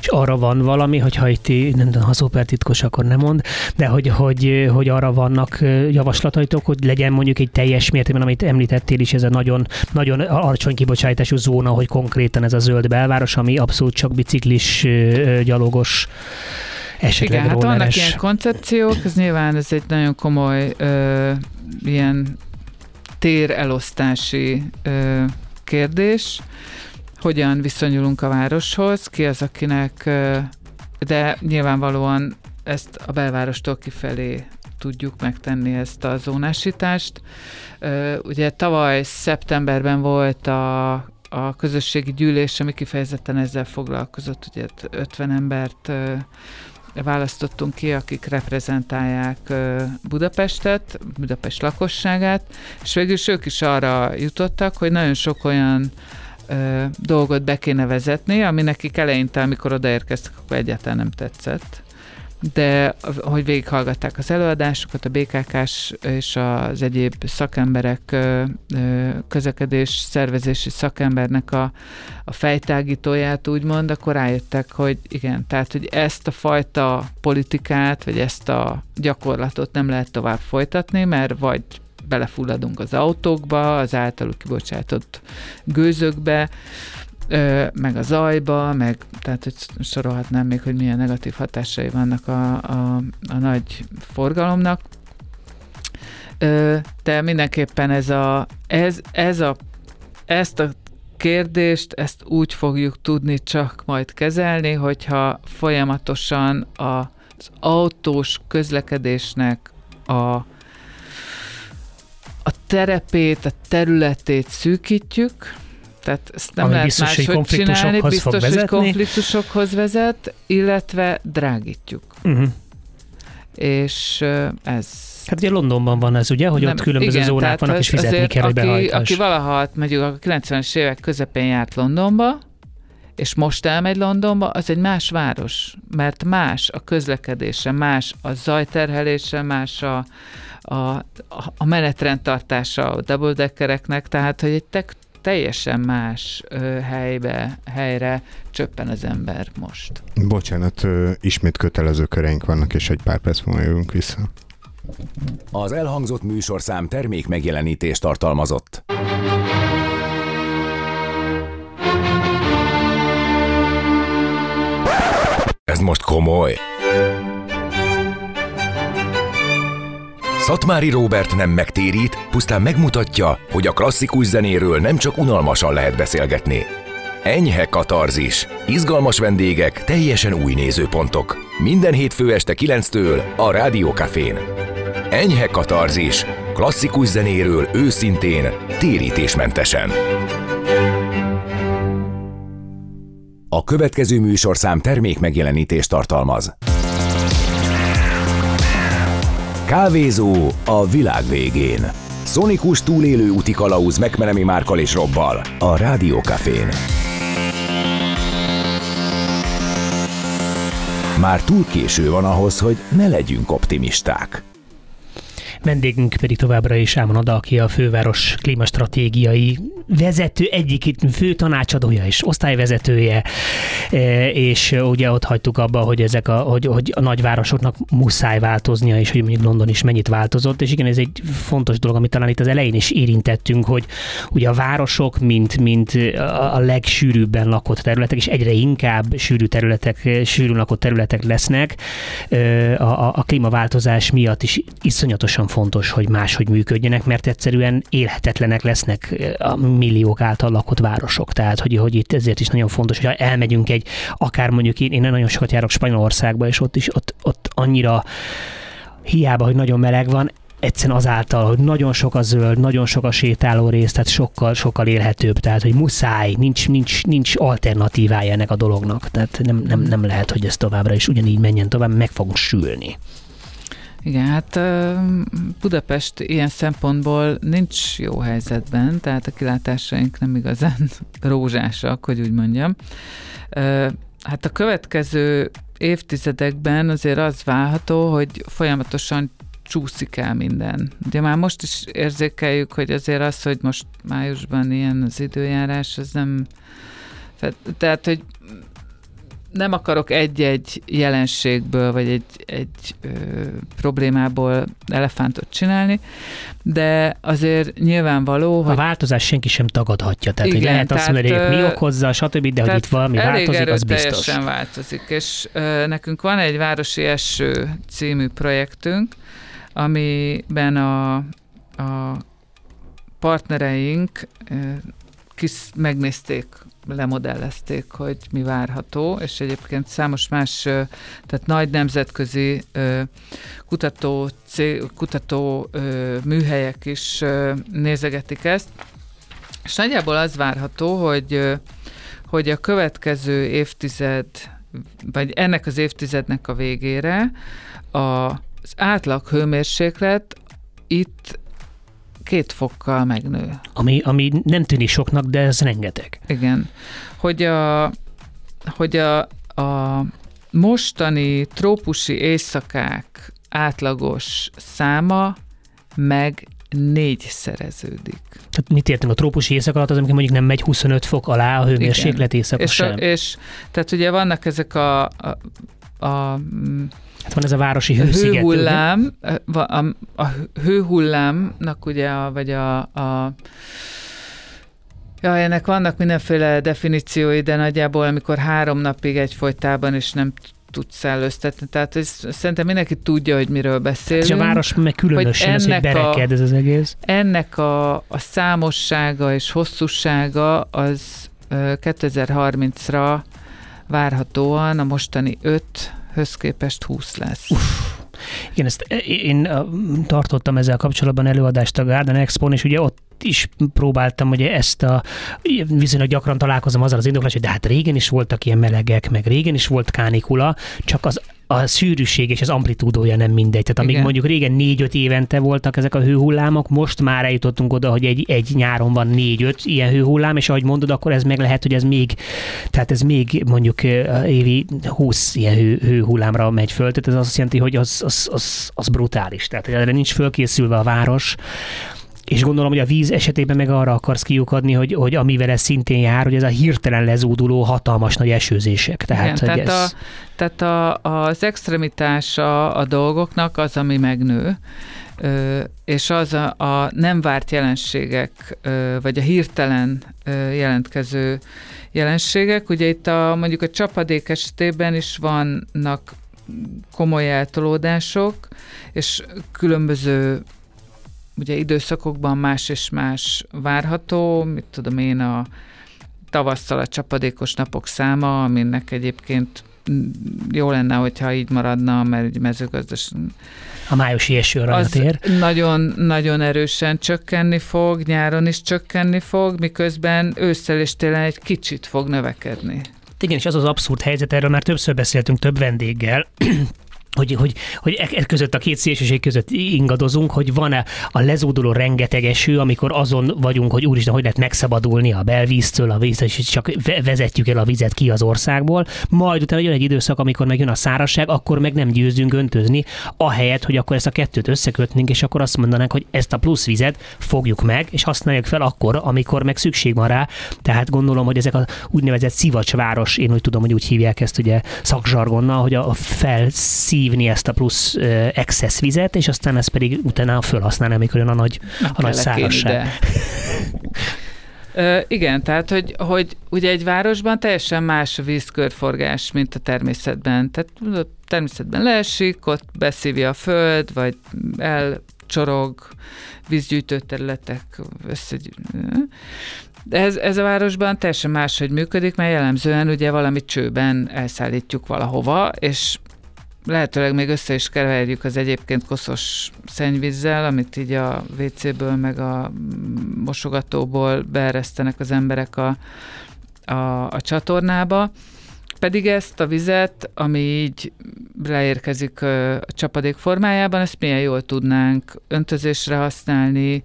És arra van valami, hogyha itt nem tudom, ha szupertitkos, akkor nem mond, de hogy, hogy, hogy arra vannak javaslataitok, hogy legyen mondjuk egy teljes mértékben, amit említettél is, ez a nagyon, nagyon alacsony kibocsátású zóna, hogy konkrétan ez a zöld belváros, ami abszolút csak biciklis, gyalogos esetleg Igen, hát vannak ilyen koncepciók, ez nyilván ez egy nagyon komoly ö, ilyen térelosztási ö, kérdés, hogyan viszonyulunk a városhoz, ki az, akinek, de nyilvánvalóan ezt a belvárostól kifelé tudjuk megtenni ezt a zónásítást. Ugye tavaly szeptemberben volt a, a közösségi gyűlés, ami kifejezetten ezzel foglalkozott, ugye 50 embert választottunk ki, akik reprezentálják Budapestet, Budapest lakosságát, és végül is ők is arra jutottak, hogy nagyon sok olyan ö, dolgot be kéne vezetni, ami nekik eleinte, amikor odaérkeztek, akkor egyáltalán nem tetszett. De hogy végighallgatták az előadásokat, a BKK-s és az egyéb szakemberek, ö, közlekedés szervezési szakembernek a, a fejtágítóját úgymond, akkor rájöttek, hogy igen, tehát, hogy ezt a fajta politikát, vagy ezt a gyakorlatot nem lehet tovább folytatni, mert vagy belefulladunk az autókba, az általuk kibocsátott gőzökbe, meg a zajba, meg tehát, hogy sorolhatnám még, hogy milyen negatív hatásai vannak a, a, a nagy forgalomnak. De mindenképpen ez a, ez, ez a, ezt a kérdést, ezt úgy fogjuk tudni csak majd kezelni, hogyha folyamatosan az autós közlekedésnek a a terepét, a területét szűkítjük, tehát ezt nem Ami lehet biztos, máshogy csinálni, biztos, hogy konfliktusokhoz vezet, illetve drágítjuk. Uh-huh. És ez Hát ugye Londonban van ez, ugye, hogy nem, ott különböző igen, zónák vannak, és fizetni kell, hogy aki, aki valaha mondjuk a 90-es évek közepén járt Londonba, és most elmegy Londonba, az egy más város, mert más a közlekedése, más a zajterhelése, más a, a, a menetrend tartása a double-deckereknek, tehát hogy egy tek, teljesen más ö, helybe, helyre csöppen az ember most. Bocsánat, ö, ismét kötelező köreink vannak, és egy pár perc múlva jövünk vissza. Az elhangzott műsorszám termék megjelenítést tartalmazott. Ez most komoly. Szatmári Róbert nem megtérít, pusztán megmutatja, hogy a klasszikus zenéről nem csak unalmasan lehet beszélgetni. Enyhe katarzis, izgalmas vendégek, teljesen új nézőpontok. Minden hétfő este 9-től a Rádiókafén. Enyhe katarzis, klasszikus zenéről őszintén, térítésmentesen. A következő műsorszám termék megjelenítést tartalmaz. Kávézó a világ végén. Szonikus túlélő úti kalauz megmenemi Márkal és Robbal a Rádiókafén. Már túl késő van ahhoz, hogy ne legyünk optimisták. Vendégünk pedig továbbra is Ámon Ada, aki a főváros klímastratégiai vezető, egyik fő tanácsadója és osztályvezetője, e, és ugye ott hagytuk abba, hogy ezek a, hogy, hogy a nagyvárosoknak muszáj változnia, és hogy mondjuk London is mennyit változott, és igen, ez egy fontos dolog, amit talán itt az elején is érintettünk, hogy ugye a városok, mint, mint a legsűrűbben lakott területek, és egyre inkább sűrű területek, sűrű lakott területek lesznek, e, a, a klímaváltozás miatt is iszonyatosan fontos, hogy máshogy működjenek, mert egyszerűen élhetetlenek lesznek a milliók által lakott városok. Tehát, hogy, hogy itt ezért is nagyon fontos, hogy elmegyünk egy, akár mondjuk én, én nagyon sokat járok Spanyolországba, és ott is ott, ott annyira hiába, hogy nagyon meleg van, egyszerűen azáltal, hogy nagyon sok a zöld, nagyon sok a sétáló rész, tehát sokkal, sokkal élhetőbb, tehát hogy muszáj, nincs, nincs, nincs alternatívája ennek a dolognak, tehát nem, nem, nem lehet, hogy ez továbbra is ugyanígy menjen tovább, meg fogunk sülni. Igen, hát Budapest ilyen szempontból nincs jó helyzetben, tehát a kilátásaink nem igazán rózsásak, hogy úgy mondjam. Hát a következő évtizedekben azért az válható, hogy folyamatosan csúszik el minden. Ugye már most is érzékeljük, hogy azért az, hogy most májusban ilyen az időjárás, az nem... Tehát, hogy nem akarok egy-egy jelenségből, vagy egy, egy ö, problémából elefántot csinálni, de azért nyilvánvaló, hogy... A változás senki sem tagadhatja, tehát igen, hogy lehet azt mondani, hogy mi okozza, stb., de hogy itt valami változik, az biztos. változik, és ö, nekünk van egy Városi Eső című projektünk, amiben a, a partnereink ö, kis megnézték lemodellezték, hogy mi várható, és egyébként számos más, tehát nagy nemzetközi kutató, kutató műhelyek is nézegetik ezt, és nagyjából az várható, hogy, hogy a következő évtized, vagy ennek az évtizednek a végére a, az átlag hőmérséklet itt két fokkal megnő. Ami, ami nem tűnik soknak, de ez rengeteg. Igen. Hogy a, hogy a, a mostani trópusi éjszakák átlagos száma meg szereződik. Tehát mit értem, a trópusi éjszak alatt az, amikor mondjuk nem megy 25 fok alá a hőmérséklet éjszaka és, sem. A, és tehát ugye vannak ezek a, a, a Hát van ez a városi hősziget. Hőhullám, a, a, a hőhullámnak ugye, a, vagy a, a Ja, ennek vannak mindenféle definíciói, de nagyjából amikor három napig egyfolytában is nem tudsz szellőztetni. Tehát ez, szerintem mindenki tudja, hogy miről beszélünk. És a város meg különösen hogy, hogy bereked ez az egész. Ennek a, a számossága és hosszúsága az 2030-ra várhatóan a mostani 5 höz képest 20 lesz. Uff. Igen, ezt én tartottam ezzel kapcsolatban előadást a Garden expo és ugye ott is próbáltam, hogy ezt a, viszonylag gyakran találkozom azzal az indoklás, hogy de hát régen is voltak ilyen melegek, meg régen is volt kánikula, csak az a szűrűség és az amplitúdója nem mindegy. Tehát amíg Igen. mondjuk régen négy-öt évente voltak ezek a hőhullámok, most már eljutottunk oda, hogy egy, egy nyáron van négy-öt ilyen hőhullám, és ahogy mondod, akkor ez meg lehet, hogy ez még, tehát ez még mondjuk évi 20 ilyen hő, hőhullámra megy föl, tehát ez azt jelenti, hogy az, az, az, az brutális. Tehát erre nincs fölkészülve a város, és gondolom, hogy a víz esetében meg arra akarsz kiukadni, hogy, hogy amivel ez szintén jár, hogy ez a hirtelen lezúduló hatalmas nagy esőzések. Tehát, Igen, tehát, ez... a, tehát a, az extremitása a dolgoknak az, ami megnő, és az a, a nem várt jelenségek, vagy a hirtelen jelentkező jelenségek. Ugye itt a, mondjuk a csapadék esetében is vannak komoly eltolódások, és különböző ugye időszakokban más és más várható, mit tudom én, a tavasszal a csapadékos napok száma, aminek egyébként jó lenne, hogyha így maradna, mert egy mezőgazdas... A májusi eső az tér. nagyon, nagyon erősen csökkenni fog, nyáron is csökkenni fog, miközben ősszel és télen egy kicsit fog növekedni. Igen, és az az abszurd helyzet, erről már többször beszéltünk több vendéggel, hogy, hogy, hogy e, e között a két szélsőség között ingadozunk, hogy van-e a lezúduló rengeteg eső, amikor azon vagyunk, hogy úristen, hogy lehet megszabadulni a belvíztől, a víz, és csak vezetjük el a vizet ki az országból, majd utána jön egy időszak, amikor megjön a szárazság, akkor meg nem győzünk öntözni, ahelyett, hogy akkor ezt a kettőt összekötnénk, és akkor azt mondanánk, hogy ezt a plusz vizet fogjuk meg, és használjuk fel akkor, amikor meg szükség van rá. Tehát gondolom, hogy ezek a úgynevezett szivacsváros, én úgy tudom, hogy úgy hívják ezt ugye szakzsargonnal, hogy a felszív szívni ezt a plusz excess vizet, és aztán ezt pedig utána felhasználni, amikor jön a nagy, a nagy szárazság. Ö, igen, tehát, hogy, hogy ugye egy városban teljesen más a vízkörforgás, mint a természetben. Tehát a természetben leesik, ott beszívja a föld, vagy elcsorog vízgyűjtő területek összegy... De ez, ez a városban teljesen máshogy működik, mert jellemzően ugye valami csőben elszállítjuk valahova, és lehetőleg még össze is keverjük az egyébként koszos szennyvízzel, amit így a WC-ből meg a mosogatóból beeresztenek az emberek a, a, a csatornába. Pedig ezt a vizet, ami így leérkezik a csapadék formájában, ezt milyen jól tudnánk öntözésre használni,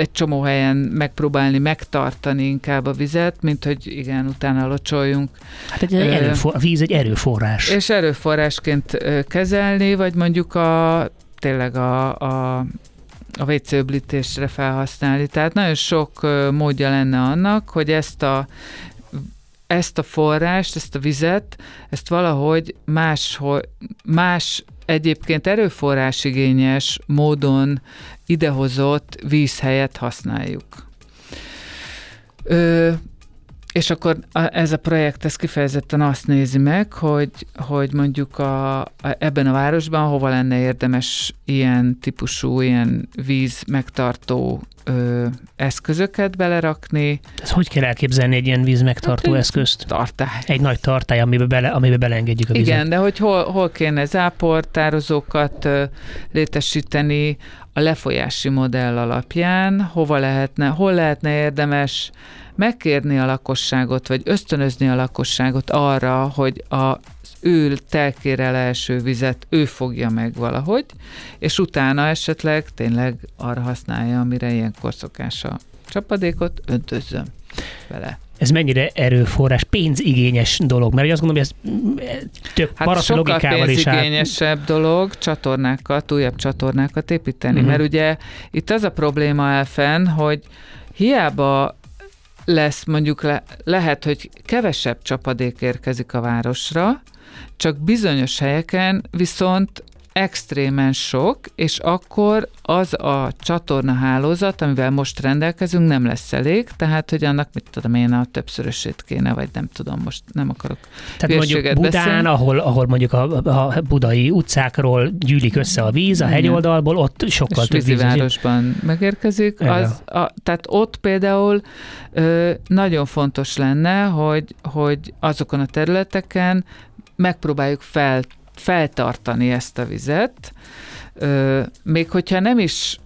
egy csomó helyen megpróbálni megtartani inkább a vizet, mint hogy igen, utána locsoljunk. Hát egy erőfor, a víz egy erőforrás. És erőforrásként kezelni, vagy mondjuk a tényleg a, a a WC öblítésre felhasználni. Tehát nagyon sok módja lenne annak, hogy ezt a ezt a forrást, ezt a vizet, ezt valahogy más, más egyébként erőforrásigényes módon idehozott víz helyett használjuk. És akkor a, ez a projekt ez kifejezetten azt nézi meg, hogy, hogy mondjuk a, a, ebben a városban hova lenne érdemes ilyen típusú, ilyen víz megtartó ö, eszközöket belerakni. Ez hogy kell elképzelni egy ilyen víz megtartó hát, eszközt? Tartály. Egy nagy tartály, amiben, bele, amiben beleengedjük a vizet. Igen, de hogy hol, hol kéne záportározókat ö, létesíteni a lefolyási modell alapján, hova lehetne, hol lehetne érdemes megkérni a lakosságot, vagy ösztönözni a lakosságot arra, hogy a ő telkére leeső vizet ő fogja meg valahogy, és utána esetleg tényleg arra használja, amire ilyenkor szokás a csapadékot, öntözzön vele. Ez mennyire erőforrás, pénzigényes dolog? Mert azt gondolom, hogy ez több hát sokkal logikával pénzigényesebb is dolog csatornákat, újabb csatornákat építeni, uh-huh. mert ugye itt az a probléma elfen, hogy hiába lesz mondjuk le, lehet, hogy kevesebb csapadék érkezik a városra, csak bizonyos helyeken viszont extrémen sok, és akkor az a csatorna hálózat, amivel most rendelkezünk, nem lesz elég, tehát, hogy annak, mit tudom én, a többszörösét kéne, vagy nem tudom, most nem akarok Tehát mondjuk Budán, beszélni. ahol, ahol mondjuk a, a budai utcákról gyűlik össze a víz, a hegyoldalból, ott sokkal és több víz. városban megérkezik. Az, a, tehát ott például ö, nagyon fontos lenne, hogy, hogy azokon a területeken megpróbáljuk fel feltartani ezt a vizet, még hogyha nem is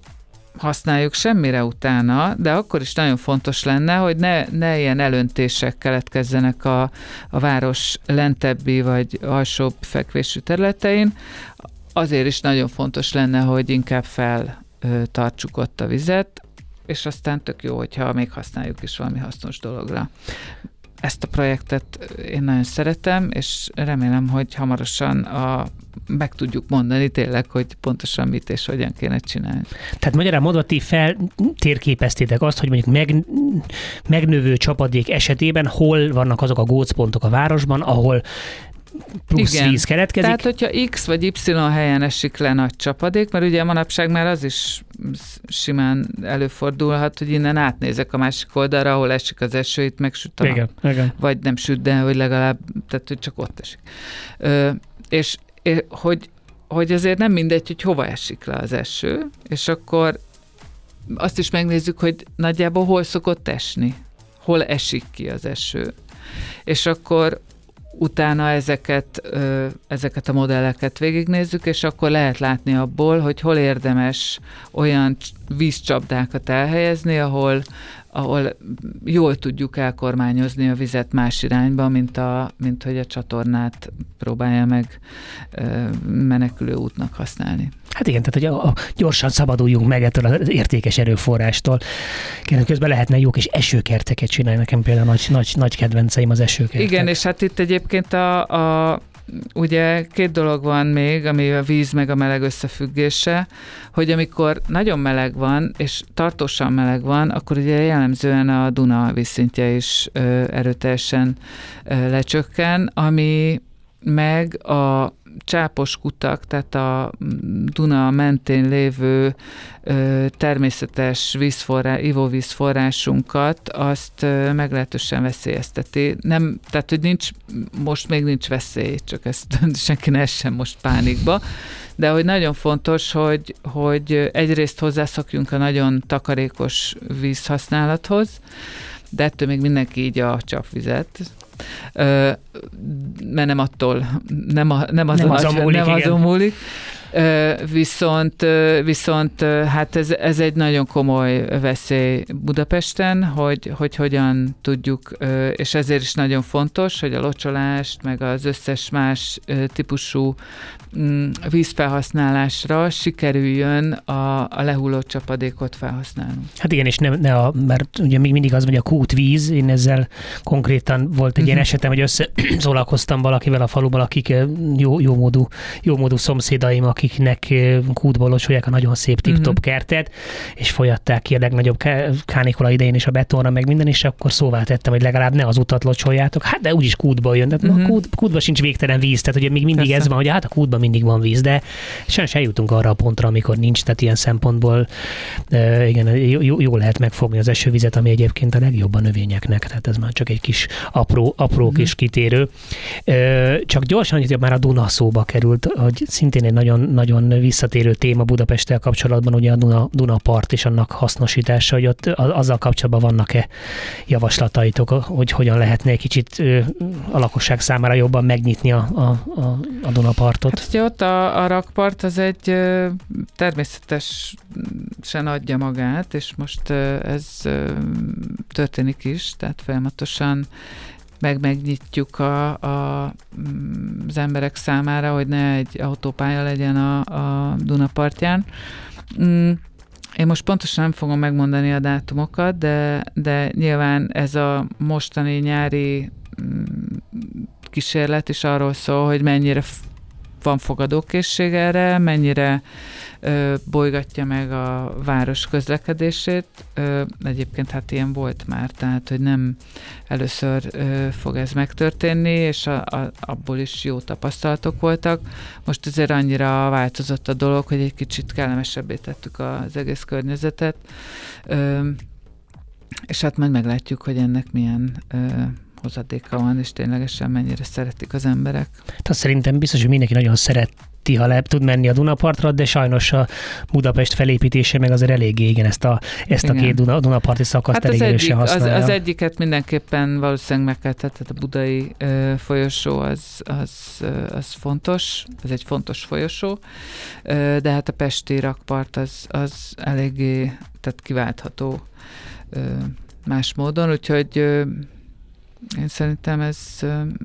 használjuk semmire utána, de akkor is nagyon fontos lenne, hogy ne, ne ilyen elöntések keletkezzenek a, a város lentebbi vagy alsóbb fekvésű területein. Azért is nagyon fontos lenne, hogy inkább feltartsuk ott a vizet, és aztán tök jó, hogyha még használjuk is valami hasznos dologra ezt a projektet én nagyon szeretem, és remélem, hogy hamarosan a, meg tudjuk mondani tényleg, hogy pontosan mit és hogyan kéne csinálni. Tehát magyarán mondva, ti feltérképeztétek azt, hogy mondjuk meg, megnövő csapadék esetében hol vannak azok a gócpontok a városban, ahol plusz Igen. víz keletkezik. Tehát, hogyha X vagy Y helyen esik le nagy csapadék, mert ugye manapság már az is simán előfordulhat, hogy innen átnézek a másik oldalra, ahol esik az eső, itt meg süt a nap. igen, igen. Vagy nem süt, de hogy legalább, tehát hogy csak ott esik. Ö, és, és hogy, hogy azért nem mindegy, hogy hova esik le az eső, és akkor azt is megnézzük, hogy nagyjából hol szokott esni, hol esik ki az eső. És akkor utána ezeket, ezeket a modelleket végignézzük, és akkor lehet látni abból, hogy hol érdemes olyan cs- vízcsapdákat elhelyezni, ahol, ahol jól tudjuk elkormányozni a vizet más irányba, mint, a, mint hogy a csatornát próbálja meg ö, menekülő útnak használni. Hát igen, tehát hogy a, a, gyorsan szabaduljunk meg ettől az értékes erőforrástól. Kérem, közben lehetne jó kis esőkerteket csinálni. Nekem például nagy, nagy, nagy kedvenceim az esőkertek. Igen, és hát itt egyébként a, a ugye két dolog van még, ami a víz meg a meleg összefüggése, hogy amikor nagyon meleg van, és tartósan meleg van, akkor ugye jellemzően a Duna vízszintje is erőteljesen lecsökken, ami meg a csápos kutak, tehát a Duna mentén lévő természetes vízforrá, ivóvízforrásunkat, azt meglehetősen veszélyezteti. Nem, tehát, hogy nincs, most még nincs veszély, csak ezt senki ne essen most pánikba, de hogy nagyon fontos, hogy, hogy egyrészt hozzászokjunk a nagyon takarékos vízhasználathoz, de ettől még mindenki így a csapvizet, mert nem attól, nem, a, nem, azon, Nem azon a- múlik, nem azon múlik. Viszont, viszont hát ez, ez egy nagyon komoly veszély Budapesten, hogy, hogy hogyan tudjuk, és ezért is nagyon fontos, hogy a locsolást, meg az összes más típusú mm, vízfelhasználásra sikerüljön a, a lehulló csapadékot felhasználnunk. Hát igen, és nem, ne a, mert ugye még mindig az, hogy a kútvíz, én ezzel konkrétan volt egy ilyen Mhm. esetem, hogy összeszólalkoztam valakivel a faluban, akik jó, jó, módú, jó módú szomszédaim, akiknek kútból locsolják a nagyon szép tip-top Mhm. kertet, és folyatták ki a legnagyobb ká- kánikula idején is a betonra, meg minden, és akkor szóvá tettem, hogy legalább ne az utat locsoljátok. Hát de úgyis kútból jön. Tehát uh-huh. kút, kútban sincs végtelen víz, tehát ugye még mindig Persze. ez van, hogy hát a kútban mindig van víz, de sajnos eljutunk arra a pontra, amikor nincs, tehát ilyen szempontból e, igen, jó, jó- lehet megfogni az esővizet, ami egyébként a legjobb a növényeknek, tehát ez már csak egy kis apró, apró Mhm. kis kitérő. E, csak gyorsan, hogy már a Duna szóba került, hogy szintén egy nagyon, nagyon visszatérő téma Budapesttel kapcsolatban, ugye a Duna, Duna part és annak hasznosítása, hogy ott azzal kapcsolatban vannak-e javaslataitok, hogy hogyan lehetne egy kicsit a lakosság számára jobban megnyitni a, a, a, a Dunapartot. Hát ott a, a rakpart az egy természetesen adja magát, és most ez történik is, tehát folyamatosan meg megnyitjuk a, a, mm, az emberek számára, hogy ne egy autópálya legyen a, a Dunapartján. Mm, Én most pontosan nem fogom megmondani a dátumokat, de, de nyilván ez a mostani nyári mm, kísérlet is arról szól, hogy mennyire van fogadókészség erre, mennyire ö, bolygatja meg a város közlekedését. Ö, egyébként hát ilyen volt már, tehát hogy nem először ö, fog ez megtörténni, és a, a, abból is jó tapasztalatok voltak. Most azért annyira változott a dolog, hogy egy kicsit kellemesebbé tettük az egész környezetet. Ö, és hát majd meglátjuk, hogy ennek milyen ö, hozadéka van, és ténylegesen mennyire szeretik az emberek. Hát azt szerintem biztos, hogy mindenki nagyon szereti, ha le tud menni a Dunapartra, de sajnos a Budapest felépítése meg azért eléggé, igen, ezt a, ezt a Igen. két Duna, Dunaparti szakaszt Hát elég az, egyik, erősen az, használja. az egyiket mindenképpen valószínűleg meg kell tehát a budai ö, folyosó az, az, ö, az fontos, ez egy fontos folyosó, ö, de hát a pesti rakpart az, az eléggé tehát kiváltható ö, más módon, úgyhogy ö, én szerintem ez,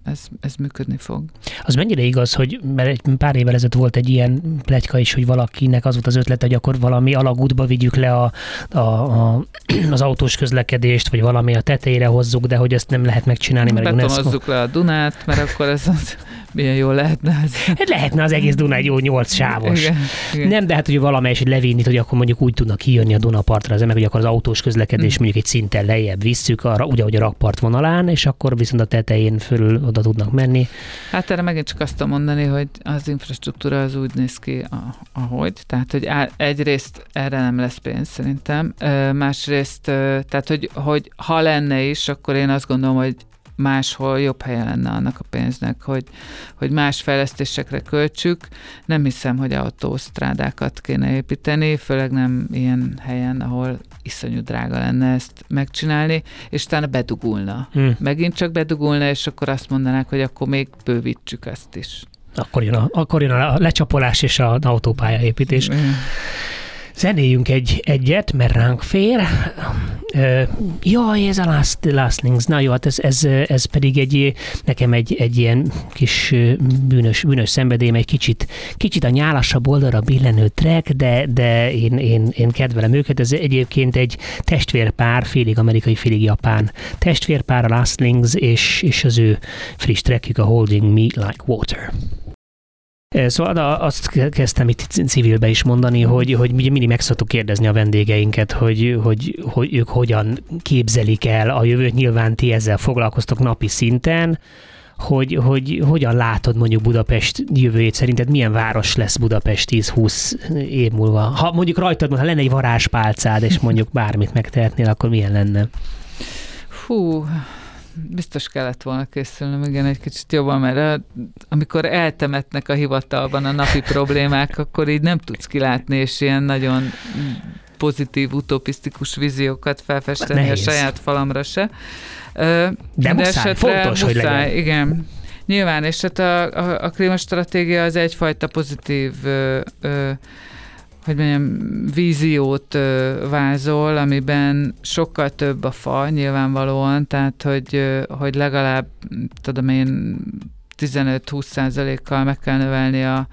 ez, ez működni fog. Az mennyire igaz, hogy mert egy pár évvel ezelőtt volt egy ilyen pletyka is, hogy valakinek az volt az ötlete, hogy akkor valami alagútba vigyük le a, a, a, az autós közlekedést, vagy valami a tetejére hozzuk, de hogy ezt nem lehet megcsinálni, mert a UNESCO... Le a Dunát, mert akkor ez az milyen jó lehetne ez. Hát lehetne az egész Duna egy jó nyolc sávos. Igen, igen. Nem, de hát hogy valamelyes, hogy levinni, hogy akkor mondjuk úgy tudnak kijönni a Dunapartra az emberek, hogy akkor az autós közlekedés Mm. mondjuk egy szinten lejjebb visszük, arra, ugye, hogy a rakpart vonalán, és akkor viszont a tetején fölül oda tudnak menni. Hát erre megint csak azt tudom mondani, hogy az infrastruktúra az úgy néz ki, ahogy. Tehát, hogy egyrészt erre nem lesz pénz szerintem, másrészt, tehát, hogy, hogy ha lenne is, akkor én azt gondolom, hogy máshol jobb helye lenne annak a pénznek, hogy, hogy más fejlesztésekre költsük. Nem hiszem, hogy autósztrádákat kéne építeni, főleg nem ilyen helyen, ahol iszonyú drága lenne ezt megcsinálni, és utána bedugulna. Hm. Megint csak bedugulna, és akkor azt mondanák, hogy akkor még bővítsük ezt is. Akkor jön, a, akkor jön a lecsapolás és az autópályaépítés. Igen. Zenéljünk egy, egyet, mert ránk fér. Ö, Jaj, ez a Last, Last Links. Na jó, hát ez, ez, ez pedig egy, nekem egy, egy ilyen kis bűnös, bűnös szenvedélyem, egy kicsit, kicsit a nyálasabb oldalra billenő track, de, de én, én, én kedvelem őket. Ez egyébként egy testvérpár, félig amerikai, félig japán testvérpár, a Last Links, és, és az ő friss trackjük a Holding Me Like Water. Szóval a- azt ke- kezdtem itt civilbe is mondani, hogy, hogy mindig meg szoktuk kérdezni a vendégeinket, hogy, hogy, hogy ők hogyan képzelik el a jövőt. Nyilván ti ezzel foglalkoztok napi szinten, hogy, hogy hogyan látod mondjuk Budapest jövőjét, szerinted milyen város lesz Budapest 10-20 év múlva? Ha mondjuk rajtad, ha lenne egy varázspálcád, és mondjuk bármit megtehetnél, akkor milyen lenne? Fú, biztos kellett volna készülnöm, igen, egy kicsit jobban, mert amikor eltemetnek a hivatalban a napi problémák, akkor így nem tudsz kilátni, és ilyen nagyon pozitív, utopisztikus víziókat felfesteni Nehéz. a saját falamra se. Ö, De muszáj, fontos, hogy legyen. Igen. Nyilván, és hát a, a, a klímastratégia az egyfajta pozitív ö, ö, hogy mondjam, víziót vázol, amiben sokkal több a fa nyilvánvalóan, tehát hogy, hogy legalább, tudom én, 15-20 százalékkal meg kell növelni a,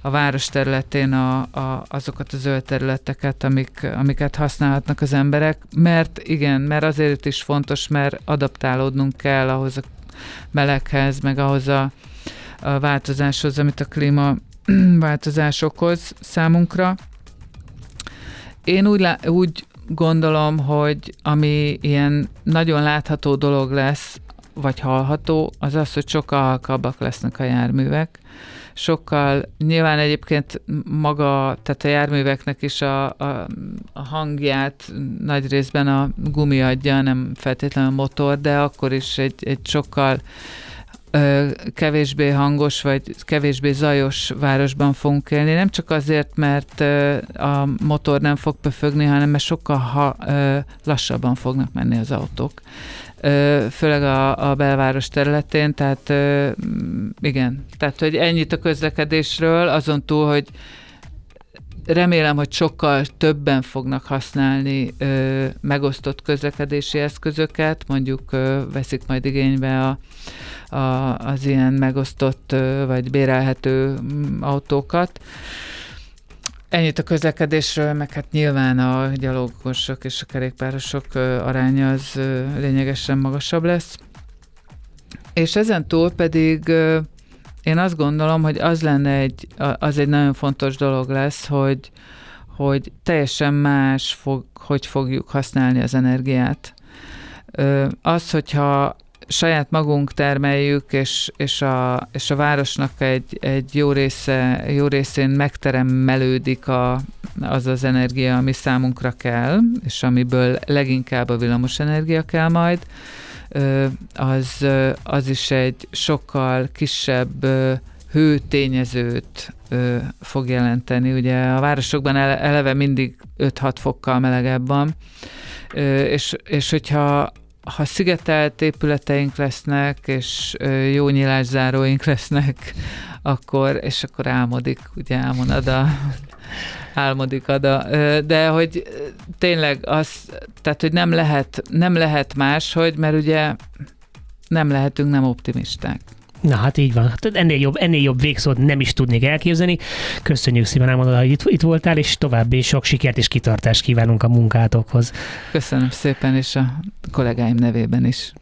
a város területén a, a, azokat a zöld területeket, amik, amiket használhatnak az emberek, mert igen, mert azért is fontos, mert adaptálódnunk kell ahhoz a meleghez, meg ahhoz a, a változáshoz, amit a klíma változás okoz számunkra. Én úgy, lá- úgy gondolom, hogy ami ilyen nagyon látható dolog lesz, vagy hallható, az az, hogy sokkal halkabbak lesznek a járművek. Sokkal, nyilván egyébként maga, tehát a járműveknek is a, a, a hangját nagy részben a gumi adja, nem feltétlenül a motor, de akkor is egy, egy sokkal kevésbé hangos, vagy kevésbé zajos városban fogunk élni. Nem csak azért, mert a motor nem fog pöfögni, hanem mert sokkal ha, lassabban fognak menni az autók. Főleg a, a belváros területén, tehát igen, tehát hogy ennyit a közlekedésről, azon túl, hogy remélem, hogy sokkal többen fognak használni ö, megosztott közlekedési eszközöket, mondjuk ö, veszik majd igénybe a, a, az ilyen megosztott ö, vagy bérelhető mm, autókat. Ennyit a közlekedésről, meg hát nyilván a gyalogosok és a kerékpárosok aránya az lényegesen magasabb lesz. És ezen túl pedig én azt gondolom, hogy az lenne egy, az egy nagyon fontos dolog lesz, hogy, hogy teljesen más fog, hogy fogjuk használni az energiát. Az, hogyha saját magunk termeljük, és, és, a, és a városnak egy, egy jó, része, jó részén megtermelődik a, az az energia, ami számunkra kell, és amiből leginkább a villamos energia kell majd, az, az is egy sokkal kisebb hőtényezőt fog jelenteni. Ugye a városokban ele- eleve mindig 5-6 fokkal melegebb van, és, és hogyha ha szigetelt épületeink lesznek, és jó nyílászáróink lesznek, akkor, és akkor álmodik, ugye álmod a álmodik Ada, de hogy tényleg az, tehát hogy nem lehet, nem lehet máshogy, mert ugye nem lehetünk nem optimisták. Na hát így van. Hát ennél jobb, ennél jobb végszót nem is tudnék elképzelni. Köszönjük szépen, elmondod, hogy itt, itt voltál, és további sok sikert és kitartást kívánunk a munkátokhoz. Köszönöm szépen, és a kollégáim nevében is.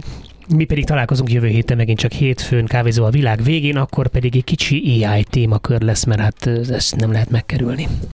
Mi pedig találkozunk jövő héten megint csak hétfőn kávézó a világ végén, akkor pedig egy kicsi AI témakör lesz, mert hát ezt nem lehet megkerülni.